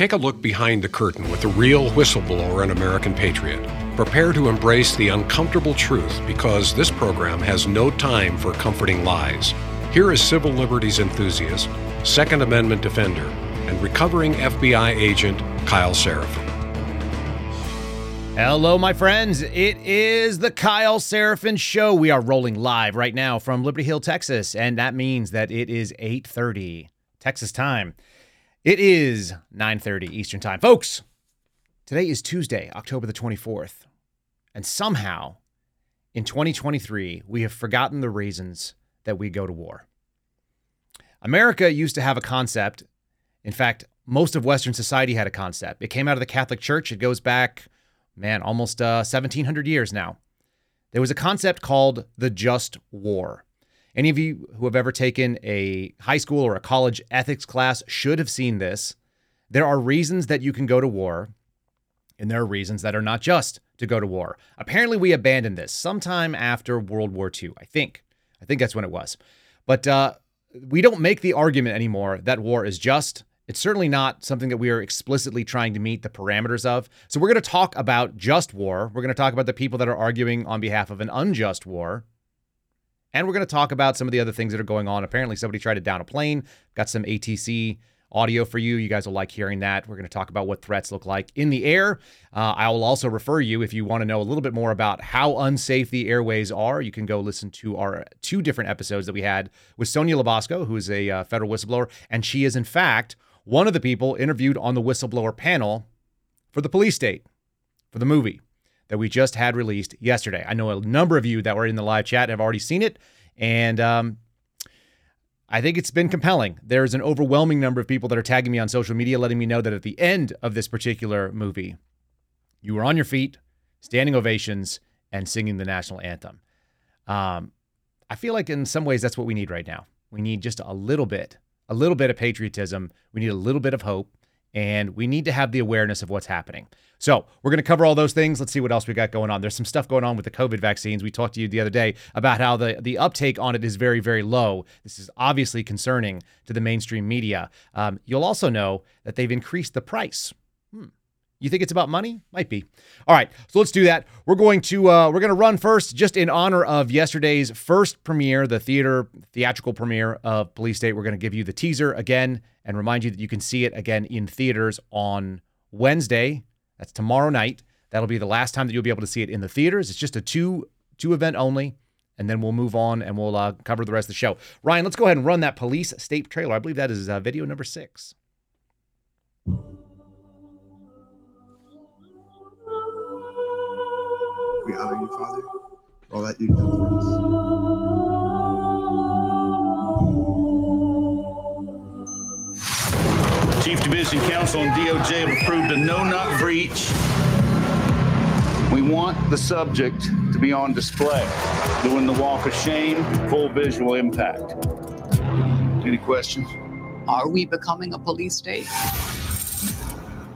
Take a look behind the curtain with the real whistleblower and American patriot. Prepare to embrace the uncomfortable truth because this program has no time for comforting lies. Here is civil liberties enthusiast, Second Amendment defender, and recovering FBI agent Kyle Seraphin. Hello, my friends. It is the Kyle Seraphin Show. We are rolling live right now from Liberty Hill, Texas, and that means that it is 8:30 Texas time. It is 9:30 Eastern Time. Folks, today is Tuesday, October the 24th. And somehow in 2023, we have forgotten the reasons that we go to war. America used to have a concept. In fact, most of Western society had a concept. It came out of the Catholic Church. It goes back, man, almost uh, 1700 years now. There was a concept called the just war. Any of you who have ever taken a high school or a college ethics class should have seen this. There are reasons that you can go to war, and there are reasons that are not just to go to war. Apparently, we abandoned this sometime after World War II, I think. I think that's when it was. But uh, we don't make the argument anymore that war is just. It's certainly not something that we are explicitly trying to meet the parameters of. So, we're going to talk about just war. We're going to talk about the people that are arguing on behalf of an unjust war. And we're going to talk about some of the other things that are going on. Apparently, somebody tried to down a plane. Got some ATC audio for you. You guys will like hearing that. We're going to talk about what threats look like in the air. Uh, I will also refer you, if you want to know a little bit more about how unsafe the airways are, you can go listen to our two different episodes that we had with Sonya LaBosco, who is a uh, federal whistleblower. And she is, in fact, one of the people interviewed on the whistleblower panel for the police state, for the movie that we just had released yesterday. I know a number of you that were in the live chat have already seen it, and um, I think it's been compelling. There's an overwhelming number of people that are tagging me on social media, letting me know that at the end of this particular movie, you were on your feet, standing ovations, and singing the national anthem. Um, I feel like in some ways that's what we need right now. We need just a little bit, a little bit of patriotism. We need a little bit of hope and we need to have the awareness of what's happening. So, we're going to cover all those things. Let's see what else we got going on. There's some stuff going on with the COVID vaccines. We talked to you the other day about how the, the uptake on it is very, very low. This is obviously concerning to the mainstream media. Um, you'll also know that they've increased the price. You think it's about money? Might be. All right, so let's do that. We're going to uh, we're going to run first, just in honor of yesterday's first premiere, the theater theatrical premiere of Police State. We're going to give you the teaser again and remind you that you can see it again in theaters on Wednesday. That's tomorrow night. That'll be the last time that you'll be able to see it in the theaters. It's just a two two event only, and then we'll move on and we'll uh, cover the rest of the show. Ryan, let's go ahead and run that Police State trailer. I believe that is uh, video number six. We honor you, Father, for all that you've done for us. Chief Division Counsel and DOJ have approved a no-knock breach. We want the subject to be on display, doing the walk of shame, full visual impact. Any questions? Are we becoming a police state?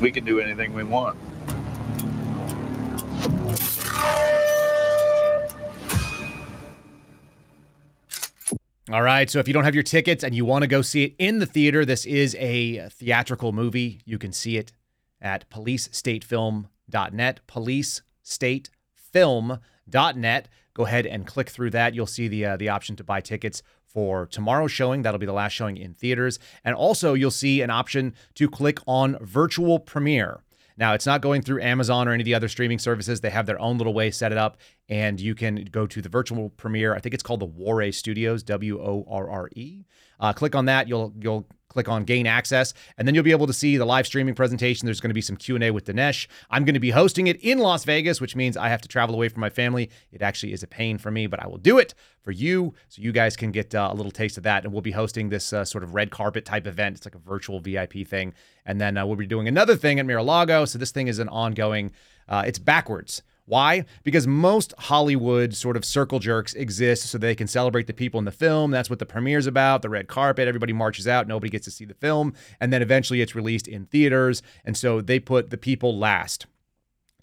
we can do anything we want. All right. So if you don't have your tickets and you want to go see it in the theater, this is a theatrical movie. You can see it at policestatefilm.net. Policestatefilm.net. Go ahead and click through that. You'll see the uh, the option to buy tickets for tomorrow's showing. That'll be the last showing in theaters. And also, you'll see an option to click on virtual premiere. Now, it's not going through Amazon or any of the other streaming services. They have their own little way set it up, and you can go to the virtual premiere. I think it's called the Worre Studios, W O R R E. Uh, click on that. You'll you'll click on gain access and then you'll be able to see the live streaming presentation. There's going to be some q&a with dinesh. I'm going to be hosting it in las vegas which means i have to travel away from my family. It actually is a pain for me but i will do it for you so you guys can get uh, a little taste of that. And we'll be hosting this uh, sort of red carpet type event. It's like a virtual vip thing. And then uh, we'll be doing another thing at Mar-a-Lago. So this thing is an ongoing uh, it's backwards why? Because most Hollywood sort of circle jerks exist so they can celebrate the people in the film. That's what the premiere's about, the red carpet. Everybody marches out, nobody gets to see the film. And then eventually it's released in theaters. And so they put the people last.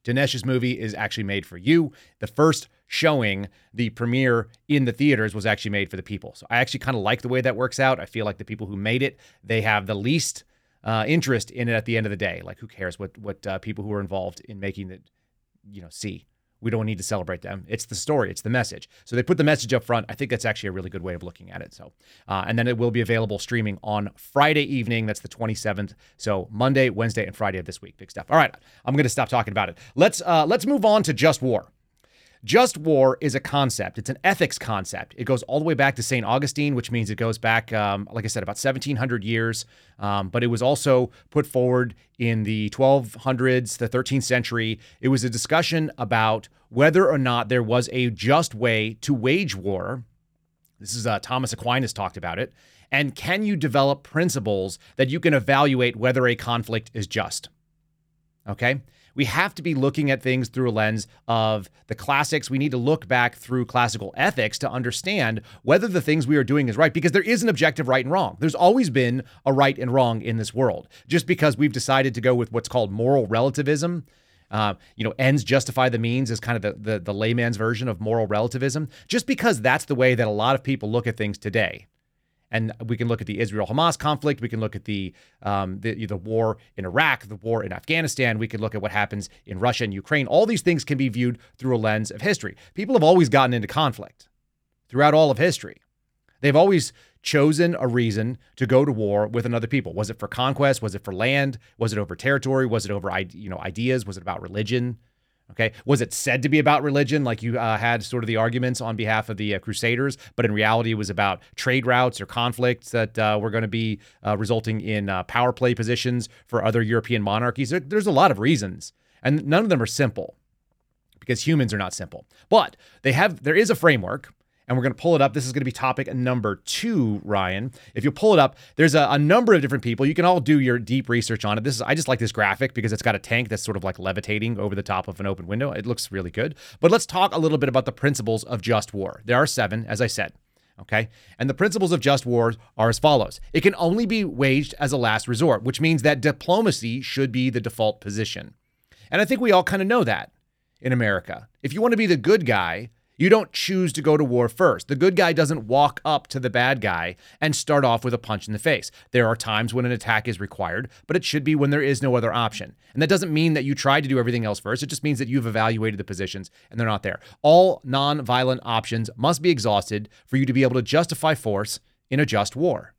Dinesh's movie is actually made for you. The first showing, the premiere in the theaters, was actually made for the people. So I actually kind of like the way that works out. I feel like the people who made it, they have the least uh, interest in it at the end of the day. Like, who cares what what uh, people who are involved in making it you know see. We don't need to celebrate them. It's the story. It's the message. So they put the message up front. I think that's actually a really good way of looking at it. So, uh, and then it will be available streaming on Friday evening. That's the 27th. So Monday, Wednesday, and Friday of this week. Big stuff. All right, I'm going to stop talking about it. Let's uh, let's move on to just war. Just war is a concept. It's an ethics concept. It goes all the way back to St. Augustine, which means it goes back, um, like I said, about 1700 years. Um, but it was also put forward in the 1200s, the 13th century. It was a discussion about whether or not there was a just way to wage war. This is uh, Thomas Aquinas talked about it. And can you develop principles that you can evaluate whether a conflict is just? Okay we have to be looking at things through a lens of the classics. We need to look back through classical ethics to understand whether the things we are doing is right, because there is an objective right and wrong. There's always been a right and wrong in this world. Just because we've decided to go with what's called moral relativism, uh, you know, ends justify the means is kind of the, the the layman's version of moral relativism. Just because that's the way that a lot of people look at things today and we can look at the Israel Hamas conflict. We can look at the, um, the, the war in Iraq, the war in Afghanistan. We can look at what happens in Russia and Ukraine. All these things can be viewed through a lens of history. People have always gotten into conflict throughout all of history. They've always chosen a reason to go to war with another people. Was it for conquest? Was it for land? Was it over territory? Was it over you know ideas? Was it about religion? Okay. Was it said to be about religion, like you uh, had sort of the arguments on behalf of the uh, Crusaders, but in reality, it was about trade routes or conflicts that uh, were going to be uh, resulting in uh, power play positions for other European monarchies? There, there's a lot of reasons, and none of them are simple because humans are not simple. But they have there is a framework and we're going to pull it up. This is going to be topic number two, Ryan. If you pull it up, there's a, a, number of different people. You can all do your deep research on it. This is I just like this graphic because it's got a tank that's sort of like levitating over the top of an open window. It looks really good. But let's talk a little bit about the principles of just war. There are seven, as I said. Okay. And the principles of just war are as follows it can only be waged as a last resort, which means that diplomacy should be the default position. And I think we all kind of know that in America. If you want to be the good guy, you don't choose to go to war first. The good guy doesn't walk up to the bad guy and start off with a punch in the face. There are times when an attack is required, but it should be when there is no other option. And that doesn't mean that you tried to do everything else first. It just means that you've evaluated the positions and they're not there. All non-violent options must be exhausted for you to be able to justify force in a just war.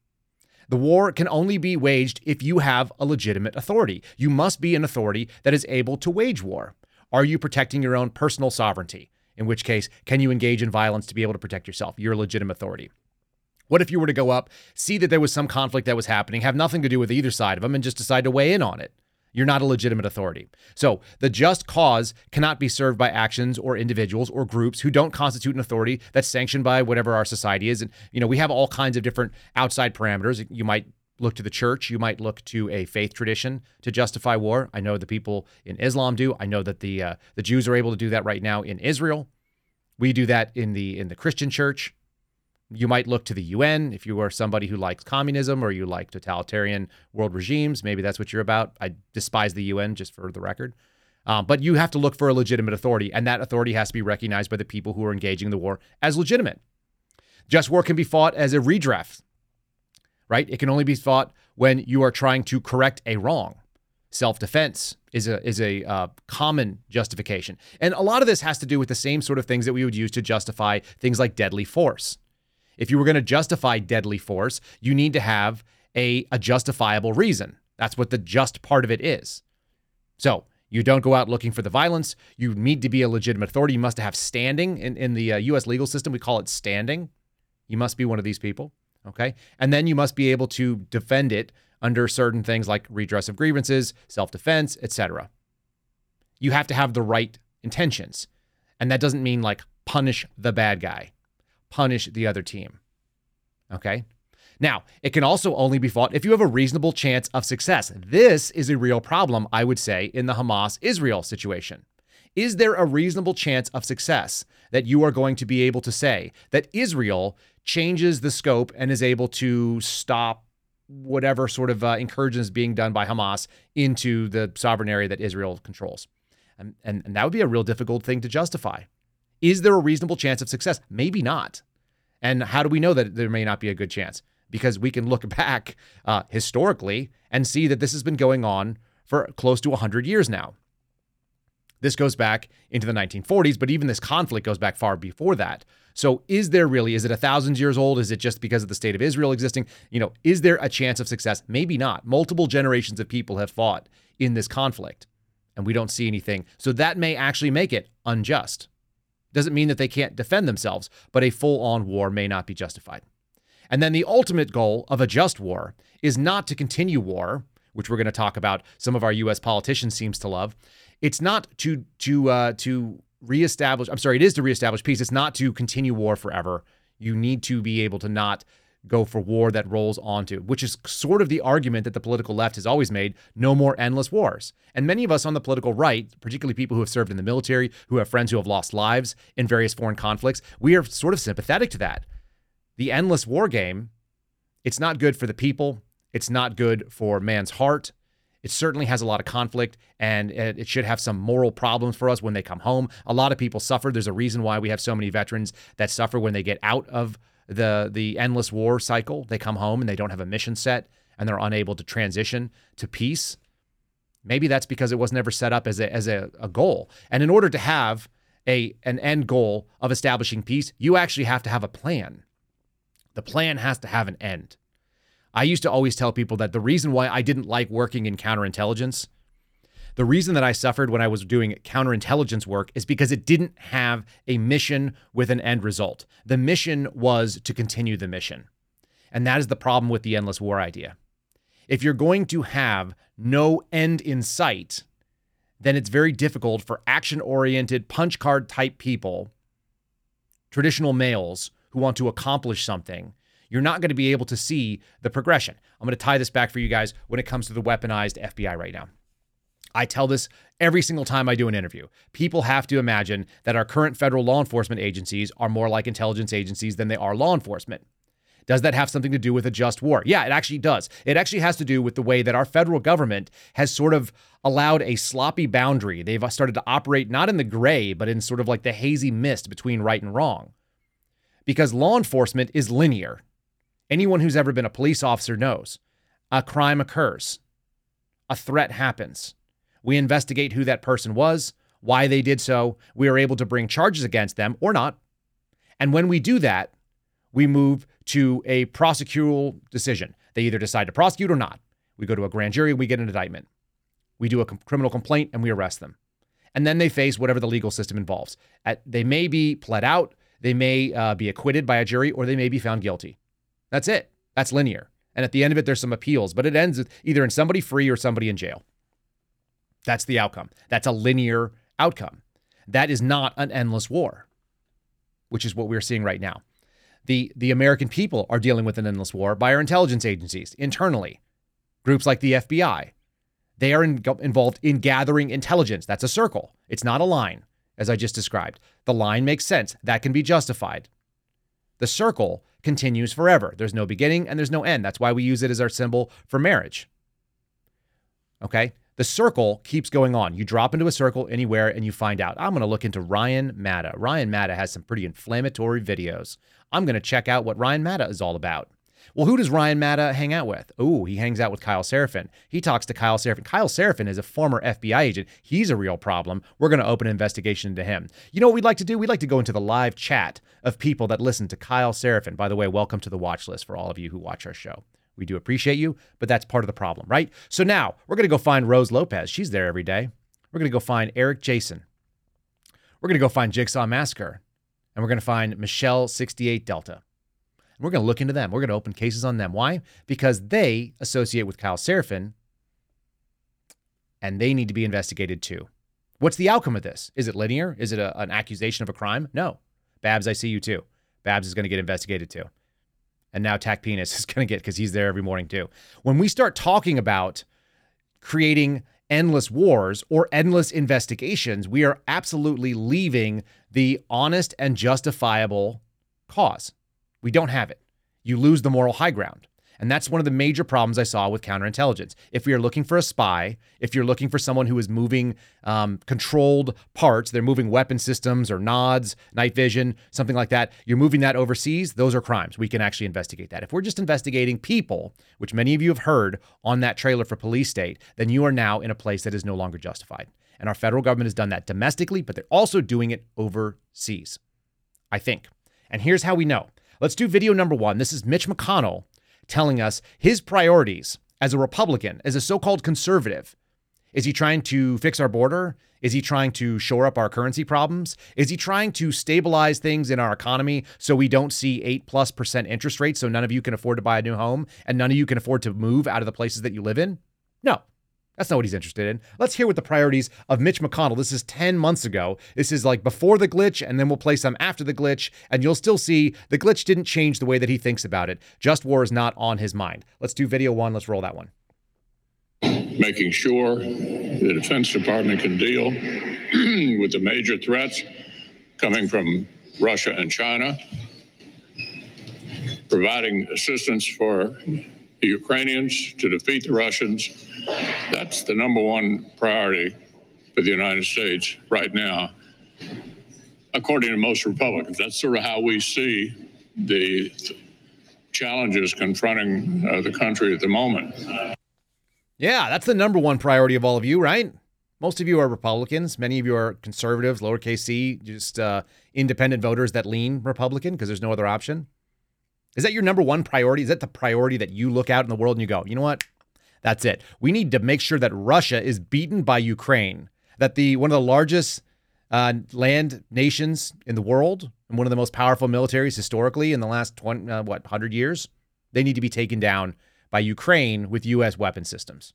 The war can only be waged if you have a legitimate authority. You must be an authority that is able to wage war. Are you protecting your own personal sovereignty? In which case, can you engage in violence to be able to protect yourself, your legitimate authority? What if you were to go up, see that there was some conflict that was happening, have nothing to do with either side of them, and just decide to weigh in on it? You're not a legitimate authority. So, the just cause cannot be served by actions or individuals or groups who don't constitute an authority that's sanctioned by whatever our society is. And, you know, we have all kinds of different outside parameters. You might look to the church. You might look to a faith tradition to justify war. I know the people in Islam do. I know that the uh, the Jews are able to do that right now in Israel. We do that in the in the Christian church. You might look to the UN if you are somebody who likes communism or you like totalitarian world regimes. Maybe that's what you're about. I despise the UN, just for the record. Um, but you have to look for a legitimate authority, and that authority has to be recognized by the people who are engaging in the war as legitimate. Just war can be fought as a redress right? It can only be fought when you are trying to correct a wrong. Self defense is a is a uh, common justification, and a lot of this has to do with the same sort of things that we would use to justify things like deadly force. If you were going to justify deadly force, you need to have a, a justifiable reason. That's what the just part of it is. So You don't go out looking for the violence. You need to be a legitimate authority. You must have standing in, in the uh, U.S. legal system. We call it standing. You must be one of these people. Okay. And then you must be able to defend it under certain things like redress of grievances, self defense, etc. You have to have the right intentions. And that doesn't mean like punish the bad guy, punish the other team. Okay. Now, it can also only be fought if you have a reasonable chance of success. This is a real problem, I would say, in the Hamas Israel situation. Is there a reasonable chance of success that you are going to be able to say that Israel changes the scope and is able to stop whatever sort of uh, incursion is being done by Hamas into the sovereign area that Israel controls? And, and, and that would be a real difficult thing to justify. Is there a reasonable chance of success? Maybe not. And how do we know that there may not be a good chance? Because we can look back uh, historically and see that this has been going on for close to 100 years now. This goes back into the 1940s, but even this conflict goes back far before that. So, is there really, is it a thousand years old? Is it just because of the state of Israel existing? You know, is there a chance of success? Maybe not. Multiple generations of people have fought in this conflict, and we don't see anything. So, that may actually make it unjust. Doesn't mean that they can't defend themselves, but a full on war may not be justified. And then the ultimate goal of a just war is not to continue war, which we're going to talk about. Some of our U.S. politicians seems to love. It's not to to uh, to reestablish. I'm sorry, it is to reestablish peace. It's not to continue war forever. You need to be able to not go for war that rolls onto, which is sort of the argument that the political left has always made no more endless wars. And many of us on the political right, particularly people who have served in the military, who have friends who have lost lives in various foreign conflicts, we are sort of sympathetic to that. The endless war game, it's not good for the people, it's not good for man's heart. It certainly has a lot of conflict and it should have some moral problems for us when they come home. A lot of people suffer. There's a reason why we have so many veterans that suffer when they get out of the the endless war cycle. They come home and they don't have a mission set and they're unable to transition to peace. Maybe that's because it was never set up as a as a, a goal. And in order to have a an end goal of establishing peace, you actually have to have a plan. The plan has to have an end. I used to always tell people that the reason why I didn't like working in counterintelligence the reason that I suffered when I was doing counterintelligence work is because it didn't have a mission with an end result. The mission was to continue the mission. And that is the problem with the endless war idea. If you're going to have no end in sight, then it's very difficult for action oriented, punch card type people, traditional males who want to accomplish something. You're not going to be able to see the progression. I'm going to tie this back for you guys when it comes to the weaponized FBI right now. I tell this every single time I do an interview. People have to imagine that our current federal law enforcement agencies are more like intelligence agencies than they are law enforcement. Does that have something to do with a just war? Yeah, it actually does. It actually has to do with the way that our federal government has sort of allowed a sloppy boundary. They've uh, started to operate not in the gray, but in sort of like the hazy mist between right and wrong. Because law enforcement is linear. Anyone who's ever been a police officer knows a crime occurs, a threat happens we investigate who that person was, why they did so. We are able to bring charges against them or not. And when we do that, we move to a prosecutorial decision. They either decide to prosecute or not. We go to a grand jury, we get an indictment. We do a criminal complaint and we arrest them. And then they face whatever the legal system involves. At, they may be pled out, they may uh, be acquitted by a jury, or they may be found guilty. That's it. That's linear. And at the end of it, there's some appeals, but it ends either in somebody free or somebody in jail. That's the outcome. That's a linear outcome. That is not an endless war, which is what we're seeing right now. The, the American people are dealing with an endless war by our intelligence agencies internally, groups like the FBI. They are in, involved in gathering intelligence. That's a circle, it's not a line, as I just described. The line makes sense, that can be justified. The circle continues forever. There's no beginning and there's no end. That's why we use it as our symbol for marriage. Okay? the circle keeps going on. You drop into a circle anywhere and you find out. I'm going to look into Ryan Matta. Ryan Matta has some pretty inflammatory videos. I'm going to check out what Ryan Matta is all about. Well, who does Ryan Matta hang out with? Oh, he hangs out with Kyle Seraphin. He talks to Kyle Seraphin. Kyle Seraphin is a former FBI agent. He's a real problem. We're going to open an investigation into him. You know what we'd like to do? We'd like to go into the live chat of people that listen to Kyle Seraphin. By the way, welcome to the watch list for all of you who watch our show. We do appreciate you, but that's part of the problem, right? So now we're going to go find Rose Lopez. She's there every day. We're going to go find Eric Jason. We're going to go find Jigsaw Massacre. And we're going to find Michelle 68 Delta. And we're going to look into them. We're going to open cases on them. Why? Because they associate with Kyle Seraphin and they need to be investigated too. What's the outcome of this? Is it linear? Is it a, an accusation of a crime? No. Babs, I see you too. Babs is going to get investigated too. And now Tack Penis is going to get because he's there every morning too. When we start talking about creating endless wars or endless investigations, we are absolutely leaving the honest and justifiable cause. We don't have it. You lose the moral high ground. And that's one of the major problems I saw with counterintelligence. If we are looking for a spy, if you're looking for someone who is moving um, controlled parts, they're moving weapon systems or nods, night vision, something like that, you're moving that overseas, those are crimes. We can actually investigate that. If we're just investigating people, which many of you have heard on that trailer for Police State, then you are now in a place that is no longer justified. And our federal government has done that domestically, but they're also doing it overseas, I think. And here's how we know. Let's do video number one. This is Mitch McConnell telling us his priorities as a Republican, as a so called conservative. Is he trying to fix our border? Is he trying to shore up our currency problems? Is he trying to stabilize things in our economy so we don't see 8 plus percent interest rates so none of you can afford to buy a new home and none of you can afford to move out of the places that you live in? No. That's not what he's interested in. Let's hear what the priorities of Mitch McConnell. This is 10 months ago. This is like before the glitch, and then we'll play some after the glitch, and you'll still see the glitch didn't change the way that he thinks about it. Just war is not on his mind. Let's do video one. Let's roll that one. Making sure the Defense Department can deal with the major threats coming from Russia and China, providing assistance for the Ukrainians to defeat the Russians that's the number one priority for the United States right now, according to most Republicans. That's sort of how we see the challenges confronting uh, the country at the moment. Yeah, that's the number one priority of all of you, right? Most of you are Republicans. Many of you are conservatives, lowercase c, just uh, independent voters that lean Republican because there's no other option. Is that your number one priority? Is that the priority that you look out in the world and you go, you know what? That's it. We need to make sure that Russia is beaten by Ukraine, that the one of the largest uh, land nations in the world and one of the most powerful militaries historically in the last 20, uh, what, 100 years, they need to be taken down by Ukraine with U.S. weapon systems.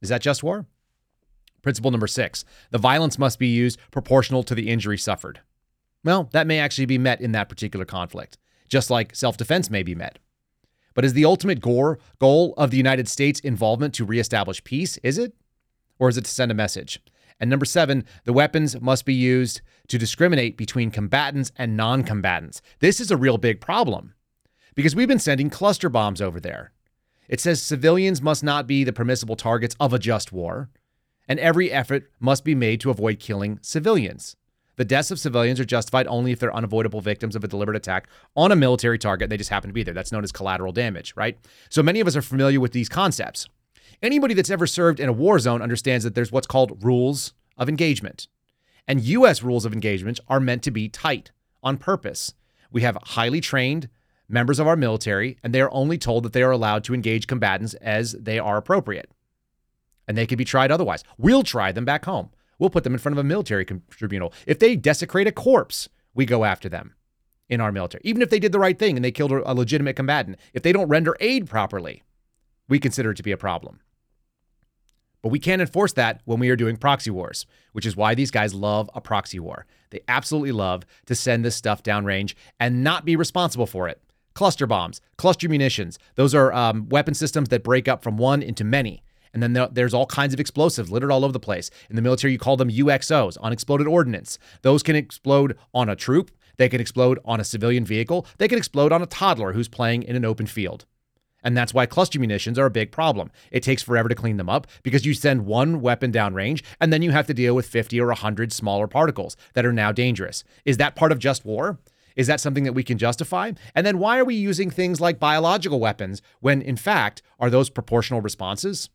Is that just war? Principle number six the violence must be used proportional to the injury suffered. Well, that may actually be met in that particular conflict, just like self defense may be met. But is the ultimate gore, goal of the United States involvement to reestablish peace? Is it? Or is it to send a message? And number seven, the weapons must be used to discriminate between combatants and non combatants. This is a real big problem because we've been sending cluster bombs over there. It says civilians must not be the permissible targets of a just war, and every effort must be made to avoid killing civilians. The deaths of civilians are justified only if they're unavoidable victims of a deliberate attack on a military target they just happen to be there. That's known as collateral damage, right? So many of us are familiar with these concepts. Anybody that's ever served in a war zone understands that there's what's called rules of engagement. And US rules of engagement are meant to be tight on purpose. We have highly trained members of our military, and they are only told that they are allowed to engage combatants as they are appropriate. And they can be tried otherwise. We'll try them back home. We'll put them in front of a military tribunal. If they desecrate a corpse, we go after them in our military. Even if they did the right thing and they killed a legitimate combatant, if they don't render aid properly, we consider it to be a problem. But we can't enforce that when we are doing proxy wars, which is why these guys love a proxy war. They absolutely love to send this stuff downrange and not be responsible for it. Cluster bombs, cluster munitions, those are um, weapon systems that break up from one into many. And then there's all kinds of explosives littered all over the place. In the military, you call them UXOs, unexploded ordnance. Those can explode on a troop, they can explode on a civilian vehicle, they can explode on a toddler who's playing in an open field. And that's why cluster munitions are a big problem. It takes forever to clean them up because you send one weapon downrange and then you have to deal with 50 or 100 smaller particles that are now dangerous. Is that part of just war? Is that something that we can justify? And then why are we using things like biological weapons when, in fact, are those proportional responses?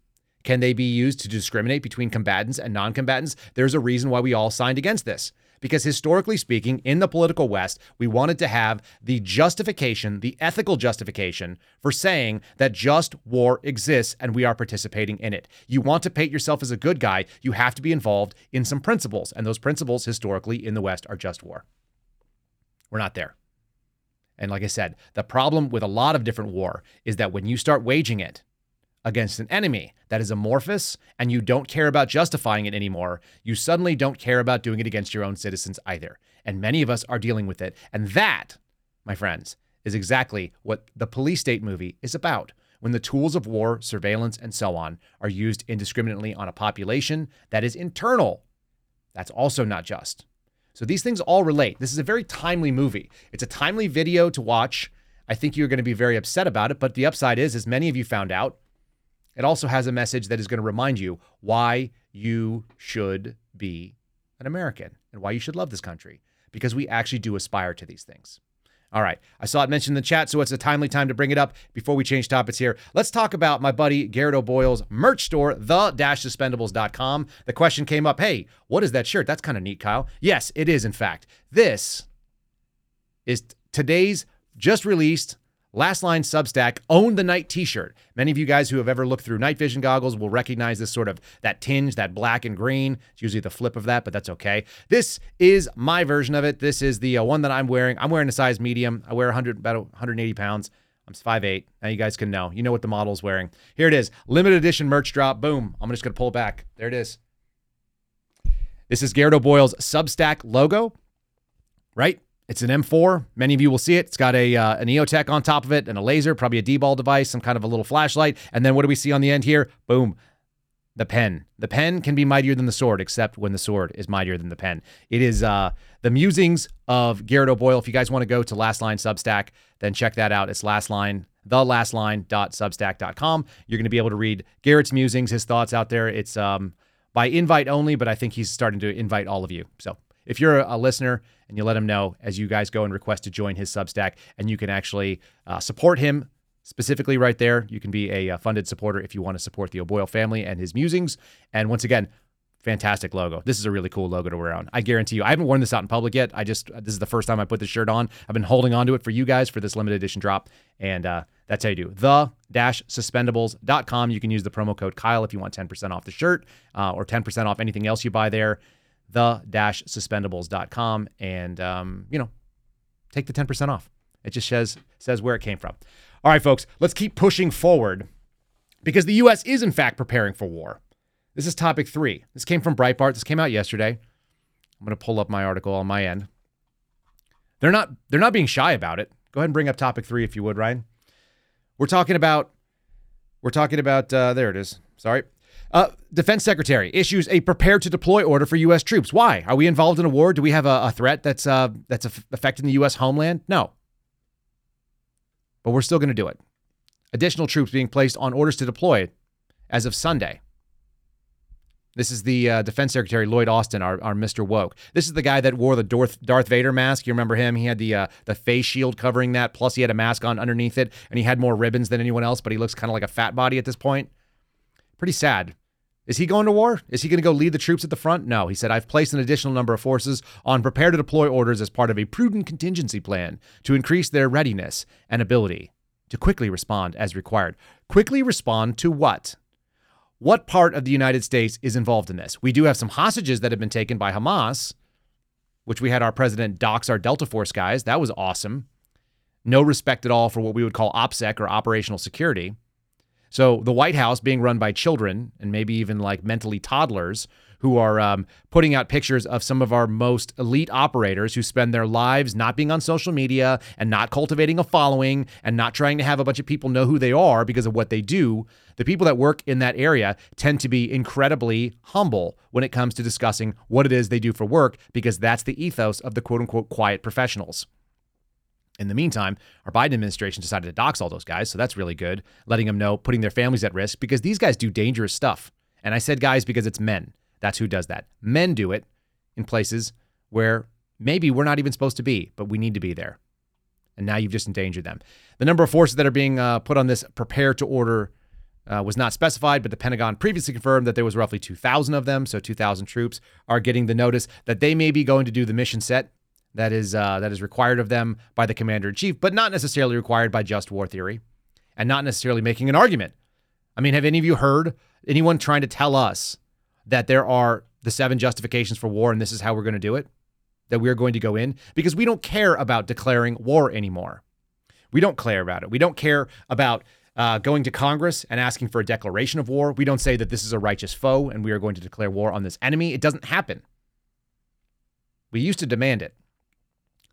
Can they be used to discriminate between combatants and non combatants? There's a reason why we all signed against this Because historically speaking, in the political West, we wanted to have the justification, the ethical justification for saying that just war exists and we are participating in it. You want to paint yourself as a good guy, you have to be involved in some principles. And those principles historically in the West are just war. We're not there. And like I said, the problem with a lot of different war is that when you start waging it against an enemy that is amorphous and you don't care about justifying it anymore, you suddenly don't care about doing it against your own citizens either. And many of us are dealing with it. And that, my friends, is exactly what the police state movie is about. When the tools of war, surveillance, and so on are used indiscriminately on a population that is internal, that's also not just. So these things all relate. This is a very timely movie. It's a timely video to watch. I think you're going to be very upset about it, but the upside is, as many of you found out, it also has a message that is going to remind you why you should be an American and why you should love this country because we actually do aspire to these things. All right. I saw it mentioned in the chat, so it's a timely time to bring it up before we change topics here. Let's talk about my buddy Garrett O'Boyle's merch store, the-suspendables.com. The question came up, hey, what is that shirt? That's kind of neat, Kyle. Yes, it is, in fact. This is today's just released Last Line Substack Own the Night t-shirt. Many of you guys who have ever looked through night vision goggles will recognize this sort of that tinge, that black and green. It's usually the flip of that, but that's okay. This is my version of it. This is the uh, one that I'm wearing. I'm wearing a size medium. I wear 100 about 180 pounds. I'm 5'8". Now you guys can know. You know what the model's wearing. Here it is. Limited edition merch drop. Boom. I'm just going to pull it back. There it is. This is Garrett O'Boyle's Substack logo, right? It's an M4. Many of you will see it. It's got a uh, an EOTech on top of it and a laser, probably a DBAL device, some kind of a little flashlight. And then what do we see on the end here? Boom. The pen. The pen can be mightier than the sword, except when the sword is mightier than the pen. It is uh, the musings of Garrett O'Boyle. If you guys want to go to Last Line Substack, then check that out. It's Last Line, thelastline.substack.com. You're going to be able to read Garrett's musings, his thoughts out there. It's um, by invite only, but I think he's starting to invite all of you. So if you're a listener and you let him know as you guys go and request to join his Substack, and you can actually uh, support him specifically right there. You can be a, uh, funded supporter if you want to support the O'Boyle family and his musings. And once again, fantastic logo. This is a really cool logo to wear on. I guarantee you. I haven't worn this out in public yet. I just this is the first time I put this shirt on. I've been holding on to it for you guys for this limited edition drop, and uh, that's how you do. The dash suspendables.com. You can use the promo code Kyle if you want 10% off the shirt uh, or 10% off anything else you buy there the-suspendables.com and um, you know take the 10% off. It just says says where it came from. All right folks let's keep pushing forward because the us is in fact preparing for war. This is topic three. This came from breitbart. This came out yesterday. I'm going to pull up my article on my end. They're not they're not being shy about it. Go ahead and bring up topic three if you would ryan. We're talking about we're talking about uh, there it is. Sorry uh, Defense Secretary issues a prepare to deploy order for U.S. troops. Why? Are we involved in a war? Do we have a, a threat that's uh, that's affecting the U.S. homeland? No. But we're still going to do it. Additional troops being placed on orders to deploy as of Sunday. This is the uh, Defense Secretary Lloyd Austin, our, our Mr. Woke. This is the guy that wore the Darth, Darth Vader mask. You remember him? He had the uh, the face shield covering that, plus he had a mask on underneath it, and he had more ribbons than anyone else. But he looks kind of like a fat body at this point. Pretty sad. Is he going to war? Is he going to go lead the troops at the front? No. He said, I've placed an additional number of forces on prepare to deploy orders as part of a prudent contingency plan to increase their readiness and ability to quickly respond as required. Quickly respond to what? What part of the United States is involved in this? We do have some hostages that have been taken by Hamas, which we had our president dox our Delta Force guys. That was awesome. No respect at all for what we would call OPSEC or operational security. So the White House being run by children and maybe even like mentally toddlers who are um, putting out pictures of some of our most elite operators who spend their lives not being on social media and not cultivating a following and not trying to have a bunch of people know who they are because of what they do. The people that work in that area tend to be incredibly humble when it comes to discussing what it is they do for work because that's the ethos of the quote unquote quiet professionals. In the meantime, our Biden administration decided to dox all those guys, so that's really good, letting them know, putting their families at risk because these guys do dangerous stuff. And I said guys because it's men. That's who does that. Men do it in places where maybe we're not even supposed to be, but we need to be there. And now you've just endangered them. The number of forces that are being uh, put on this prepare to order uh, was not specified, but the Pentagon previously confirmed that there was roughly 2,000 of them. So 2,000 troops are getting the notice that they may be going to do the mission set that is uh, that is required of them by the commander in chief, but not necessarily required by just war theory, and not necessarily making an argument. I mean, have any of you heard anyone trying to tell us that there are the seven justifications for war and this is how we're going to do it? That we're going to go in because we don't care about declaring war anymore. We don't care about it. We don't care about uh, going to Congress and asking for a declaration of war. We don't say that this is a righteous foe and we are going to declare war on this enemy. It doesn't happen. We used to demand it.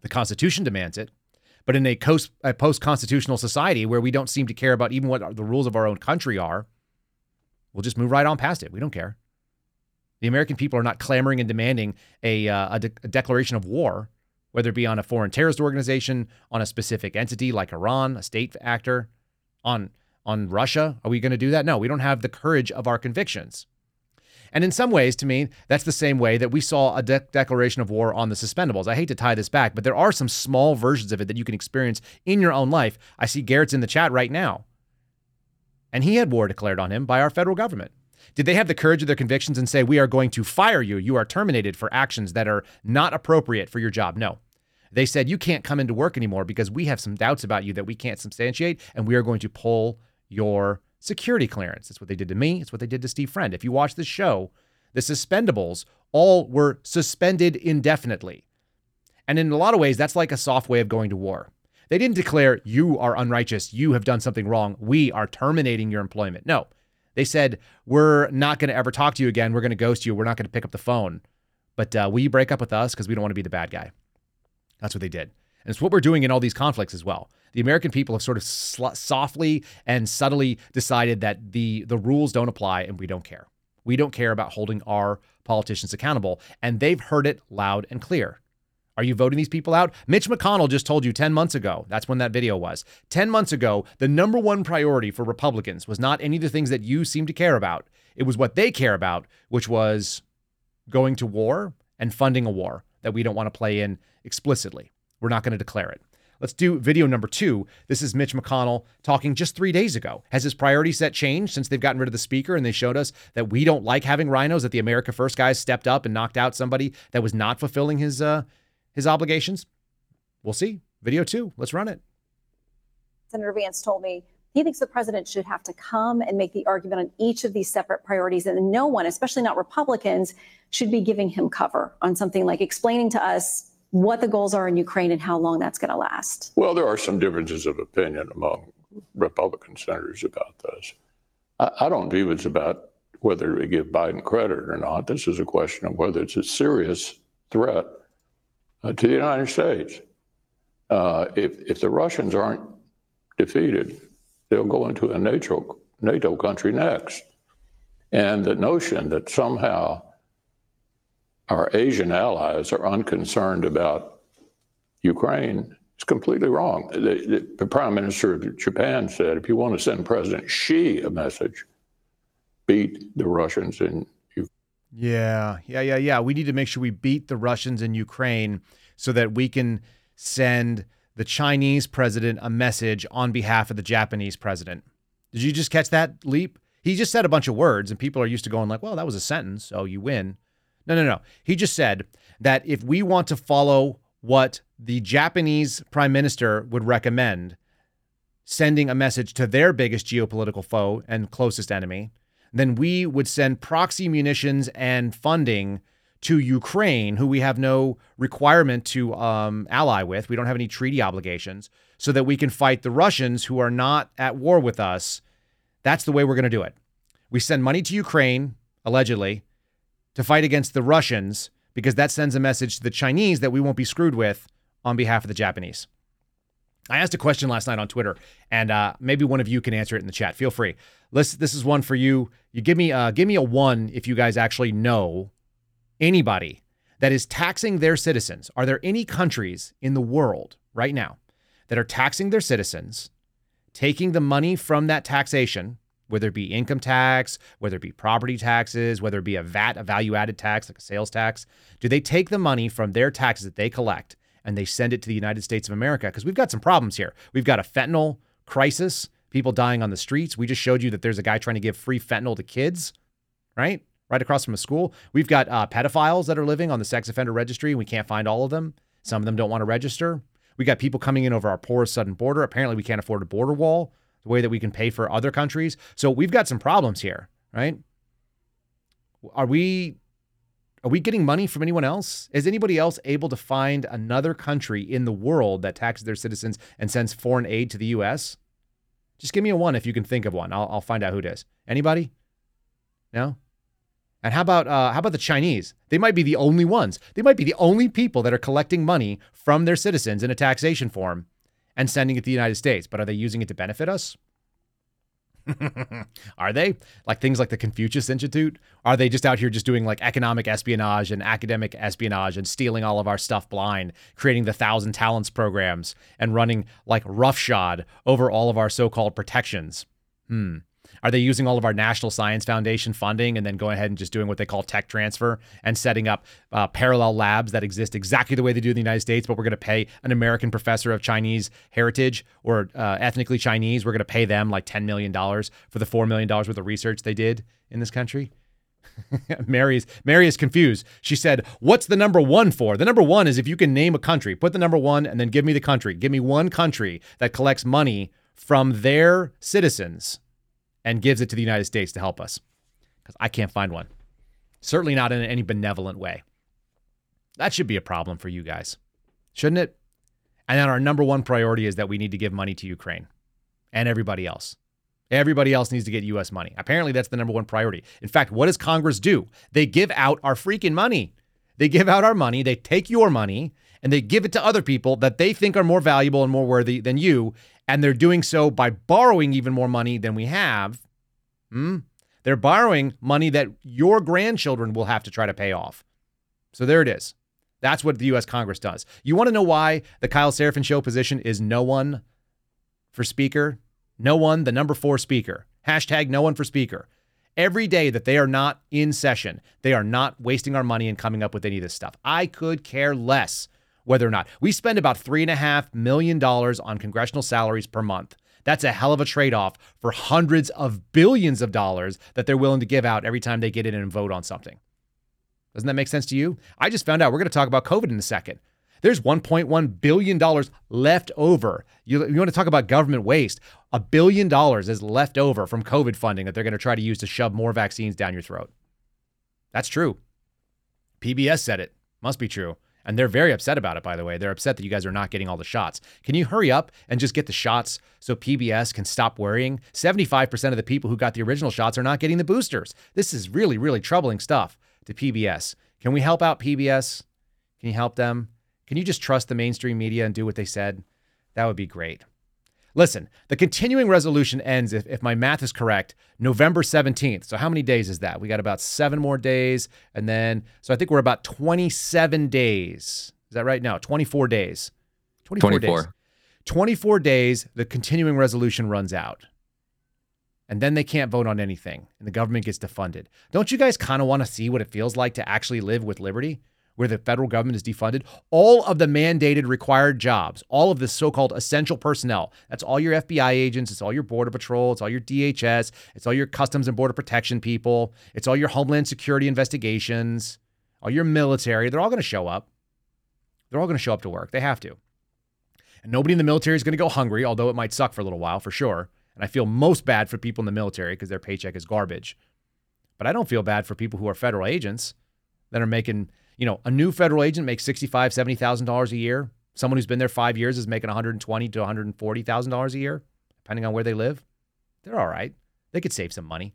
The Constitution demands it. But in a, post constitutional society where we don't seem to care about even what the rules of our own country are, we'll just move right on past it. We don't care. The American people are not clamoring and demanding a, uh, a, de- a declaration of war, whether it be on a foreign terrorist organization, on a specific entity like Iran, a state actor, on on Russia. Are we going to do that? No, we don't have the courage of our convictions. And in some ways, to me, that's the same way that we saw a de- declaration of war on the suspendables. I hate to tie this back, but there are some small versions of it that you can experience in your own life. I see Garrett's in the chat right now. And he had war declared on him by our federal government. Did they have the courage of their convictions and say, We are going to fire you? You are terminated for actions that are not appropriate for your job? No. They said, You can't come into work anymore because we have some doubts about you that we can't substantiate, and we are going to pull your security clearance. That's what they did to me. It's what they did to Steve Friend. If you watch the show, the suspendables all were suspended indefinitely. And in a lot of ways, that's like a soft way of going to war. They didn't declare, you are unrighteous, you have done something wrong, we are terminating your employment. No. They said, we're not going to ever talk to you again, we're going to ghost you, we're not going to pick up the phone. But uh, will you break up with us? Because we don't want to be the bad guy. That's what they did. And it's what we're doing in all these conflicts as well. The American people have sort of sl- softly and subtly decided that the the rules don't apply and we don't care. We don't care about holding our politicians accountable, and they've heard it loud and clear. Are you voting these people out? Mitch McConnell just told you 10 months ago. That's when that video was. 10 months ago, the number one priority for Republicans was not any of the things that you seem to care about. It was what they care about, which was going to war and funding a war that we don't want to play in explicitly. We're not going to declare it. Let's do video number two. This is Mitch McConnell talking just three days ago. Has his priority set changed since they've gotten rid of the speaker and they showed us that we don't like having RINOs, that the America First guys stepped up and knocked out somebody that was not fulfilling his uh, his obligations? We'll see. Video two. Let's run it. Senator Vance told me he thinks the president should have to come and make the argument on each of these separate priorities, and no one, especially not Republicans, should be giving him cover on something like explaining to us what the goals are in Ukraine and how long that's going to last. Well, there are some differences of opinion among Republican senators about this. I, I don't view it's about whether we give Biden credit or not. This is a question of whether it's a serious threat uh, to the United States. Uh, if, if the Russians aren't defeated, they'll go into a NATO, NATO country next. And the notion that somehow our Asian allies are unconcerned about Ukraine is completely wrong. The, the, Prime Minister of Japan said if you want to send President Xi a message, beat the Russians in Ukraine. Yeah, yeah, yeah, yeah. We need to make sure we beat the Russians in Ukraine so that we can send the Chinese president a message on behalf of the Japanese president. Did you just catch that leap? He just said a bunch of words, and people are used to going like, "Well, that was a sentence, so you win." No, no, no. He just said that if we want to follow what the Japanese prime minister would recommend, sending a message to their biggest geopolitical foe and closest enemy, then we would send proxy munitions and funding to Ukraine, who we have no requirement to um, ally with. We don't have any treaty obligations, so that we can fight the Russians who are not at war with us. That's the way we're going to do it. We send money to Ukraine, allegedly, to fight against the Russians because that sends a message to the Chinese that we won't be screwed with on behalf of the Japanese. I asked a question last night on Twitter, and uh, maybe one of you can answer it in the chat. Feel free. This this is one for you. You give me uh, give me a one if you guys actually know anybody that is taxing their citizens. Are there any countries in the world right now that are taxing their citizens, taking the money from that taxation whether it be income tax, whether it be property taxes, whether it be a VAT, a value added tax, like a sales tax? Do they take the money from their taxes that they collect and they send it to the United States of America? Because we've got some problems here. We've got a fentanyl crisis. people dying on the streets. We just showed you that there's a guy trying to give free fentanyl to kids, right? Right across from a school. We've got uh, pedophiles that are living on the sex offender registry. And We can't find all of them. Some of them don't want to register. We got people coming in over our porous southern border. Apparently, we can't afford a border wall the way that we can pay for other countries. So we've got some problems here, right? Are we are we getting money from anyone else? Is anybody else able to find another country in the world that taxes their citizens and sends foreign aid to the U.S.? Just give me a one if you can think of one. I'll, I'll find out who it is. Anybody? No. And how about uh, how about the Chinese? They might be the only ones. They might be the only people that are collecting money from their citizens in a taxation form and sending it to the United States. But are they using it to benefit us? Are they? Like things like the Confucius Institute? Are they just out here just doing like economic espionage and academic espionage and stealing all of our stuff blind, creating the Thousand Talents programs and running like roughshod over all of our so called protections? Hmm. Are they using all of our National Science Foundation funding and then going ahead and just doing what they call tech transfer and setting up uh, parallel labs that exist exactly the way they do in the United States, but we're going to pay an American professor of Chinese heritage or uh, ethnically Chinese, we're going to pay them like $10 million for the $4 million worth of research they did in this country? Mary's Mary is confused. She said, "What's the number one for? The number one is if you can name a country. Put the number one and then give me the country. Give me one country that collects money from their citizens and gives it to the United States to help us. Because I can't find one. Certainly not in any benevolent way. That should be a problem for you guys, shouldn't it? And then our number one priority is that we need to give money to Ukraine and everybody else. Everybody else needs to get US money. Apparently, that's the number one priority. In fact, what does Congress do? They give out our freaking money. They give out our money, they take your money, and they give it to other people that they think are more valuable and more worthy than you. And they're doing so by borrowing even more money than we have. Hmm? They're borrowing money that your grandchildren will have to try to pay off. So there it is. That's what the U.S. Congress does. You want to know why the Kyle Seraphin show position is no one for speaker? No one, the number four speaker. Hashtag no one for speaker. Every day that they are not in session, they are not wasting our money and coming up with any of this stuff. I could care less whether or not. We spend about $3.5 million on congressional salaries per month. That's a hell of a trade off for hundreds of billions of dollars that they're willing to give out every time they get in and vote on something. Doesn't that make sense to you? I just found out we're going to talk about COVID in a second. There's $1.1 billion left over. You, you want to talk about government waste? A billion dollars is left over from COVID funding that they're going to try to use to shove more vaccines down your throat. That's true. PBS said it. Must be true. And they're very upset about it, by the way. They're upset that you guys are not getting all the shots. Can you hurry up and just get the shots so PBS can stop worrying? 75% of the people who got the original shots are not getting the boosters. This is really, really troubling stuff to PBS. Can we help out PBS? Can you help them? Can you just trust the mainstream media and do what they said? That would be great. Listen, the continuing resolution ends, if, if my math is correct, November 17th. So, how many days is that? We got about seven more days. And then, so I think we're about 27 days. Is that right? No, 24 days. 24, 24. days. 24 days, the continuing resolution runs out. And then they can't vote on anything, and the government gets defunded. Don't you guys kind of want to see what it feels like to actually live with liberty? Where the federal government is defunded, all of the mandated required jobs, all of the so called essential personnel, that's all your FBI agents, it's all your Border Patrol, it's all your DHS, it's all your Customs and Border Protection people, it's all your Homeland Security investigations, all your military, they're all going to show up. They're all going to show up to work. They have to. And nobody in the military is going to go hungry, although it might suck for a little while for sure. And I feel most bad for people in the military because their paycheck is garbage. But I don't feel bad for people who are federal agents that are making you know, a new federal agent makes sixty-five, seventy thousand dollars a year. Someone who's been there five years is making one hundred and twenty to one hundred and forty thousand dollars a year, depending on where they live. They're all right. They could save some money.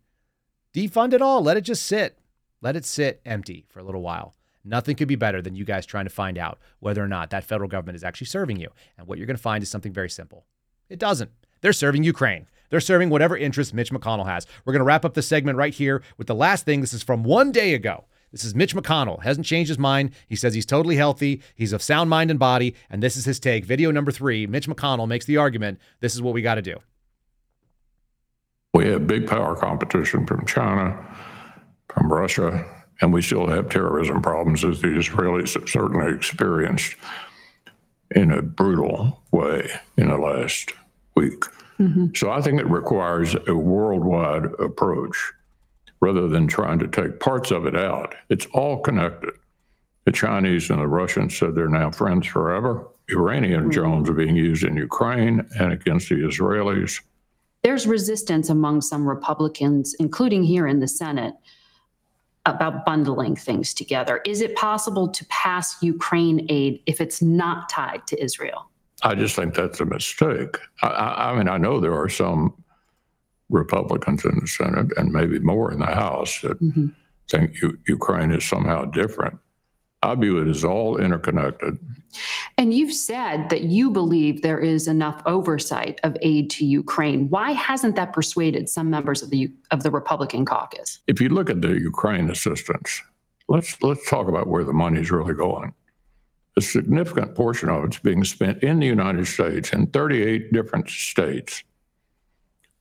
Defund it all. Let it just sit. Let it sit empty for a little while. Nothing could be better than you guys trying to find out whether or not that federal government is actually serving you. And what you're going to find is something very simple. It doesn't. They're serving Ukraine. They're serving whatever interest Mitch McConnell has. We're going to wrap up the segment right here with the last thing. This is from one day ago. This is Mitch McConnell. Hasn't changed his mind. He says he's totally healthy. He's of sound mind and body. And this is his take. Video number three Mitch McConnell makes the argument this is what we got to do. We have big power competition from China, from Russia, and we still have terrorism problems as the Israelis have certainly experienced in a brutal way in the last week. Mm-hmm. So I think it requires a worldwide approach rather than trying to take parts of it out. It's all connected. The Chinese and the Russians said they're now friends forever. Iranian mm-hmm. drones are being used in Ukraine and against the Israelis. There's resistance among some Republicans, including here in the Senate, about bundling things together. Is it possible to pass Ukraine aid if it's not tied to Israel? I just think that's a mistake. I, I, I mean, I know there are some Republicans in the Senate and maybe more in the House that mm-hmm. think U- Ukraine is somehow different. I view it as all interconnected. And you've said that you believe there is enough oversight of aid to Ukraine. Why hasn't that persuaded some members of the of the Republican caucus? If you look at the Ukraine assistance, let's let's talk about where the money is really going. A significant portion of it's being spent in the United States in 38 different states,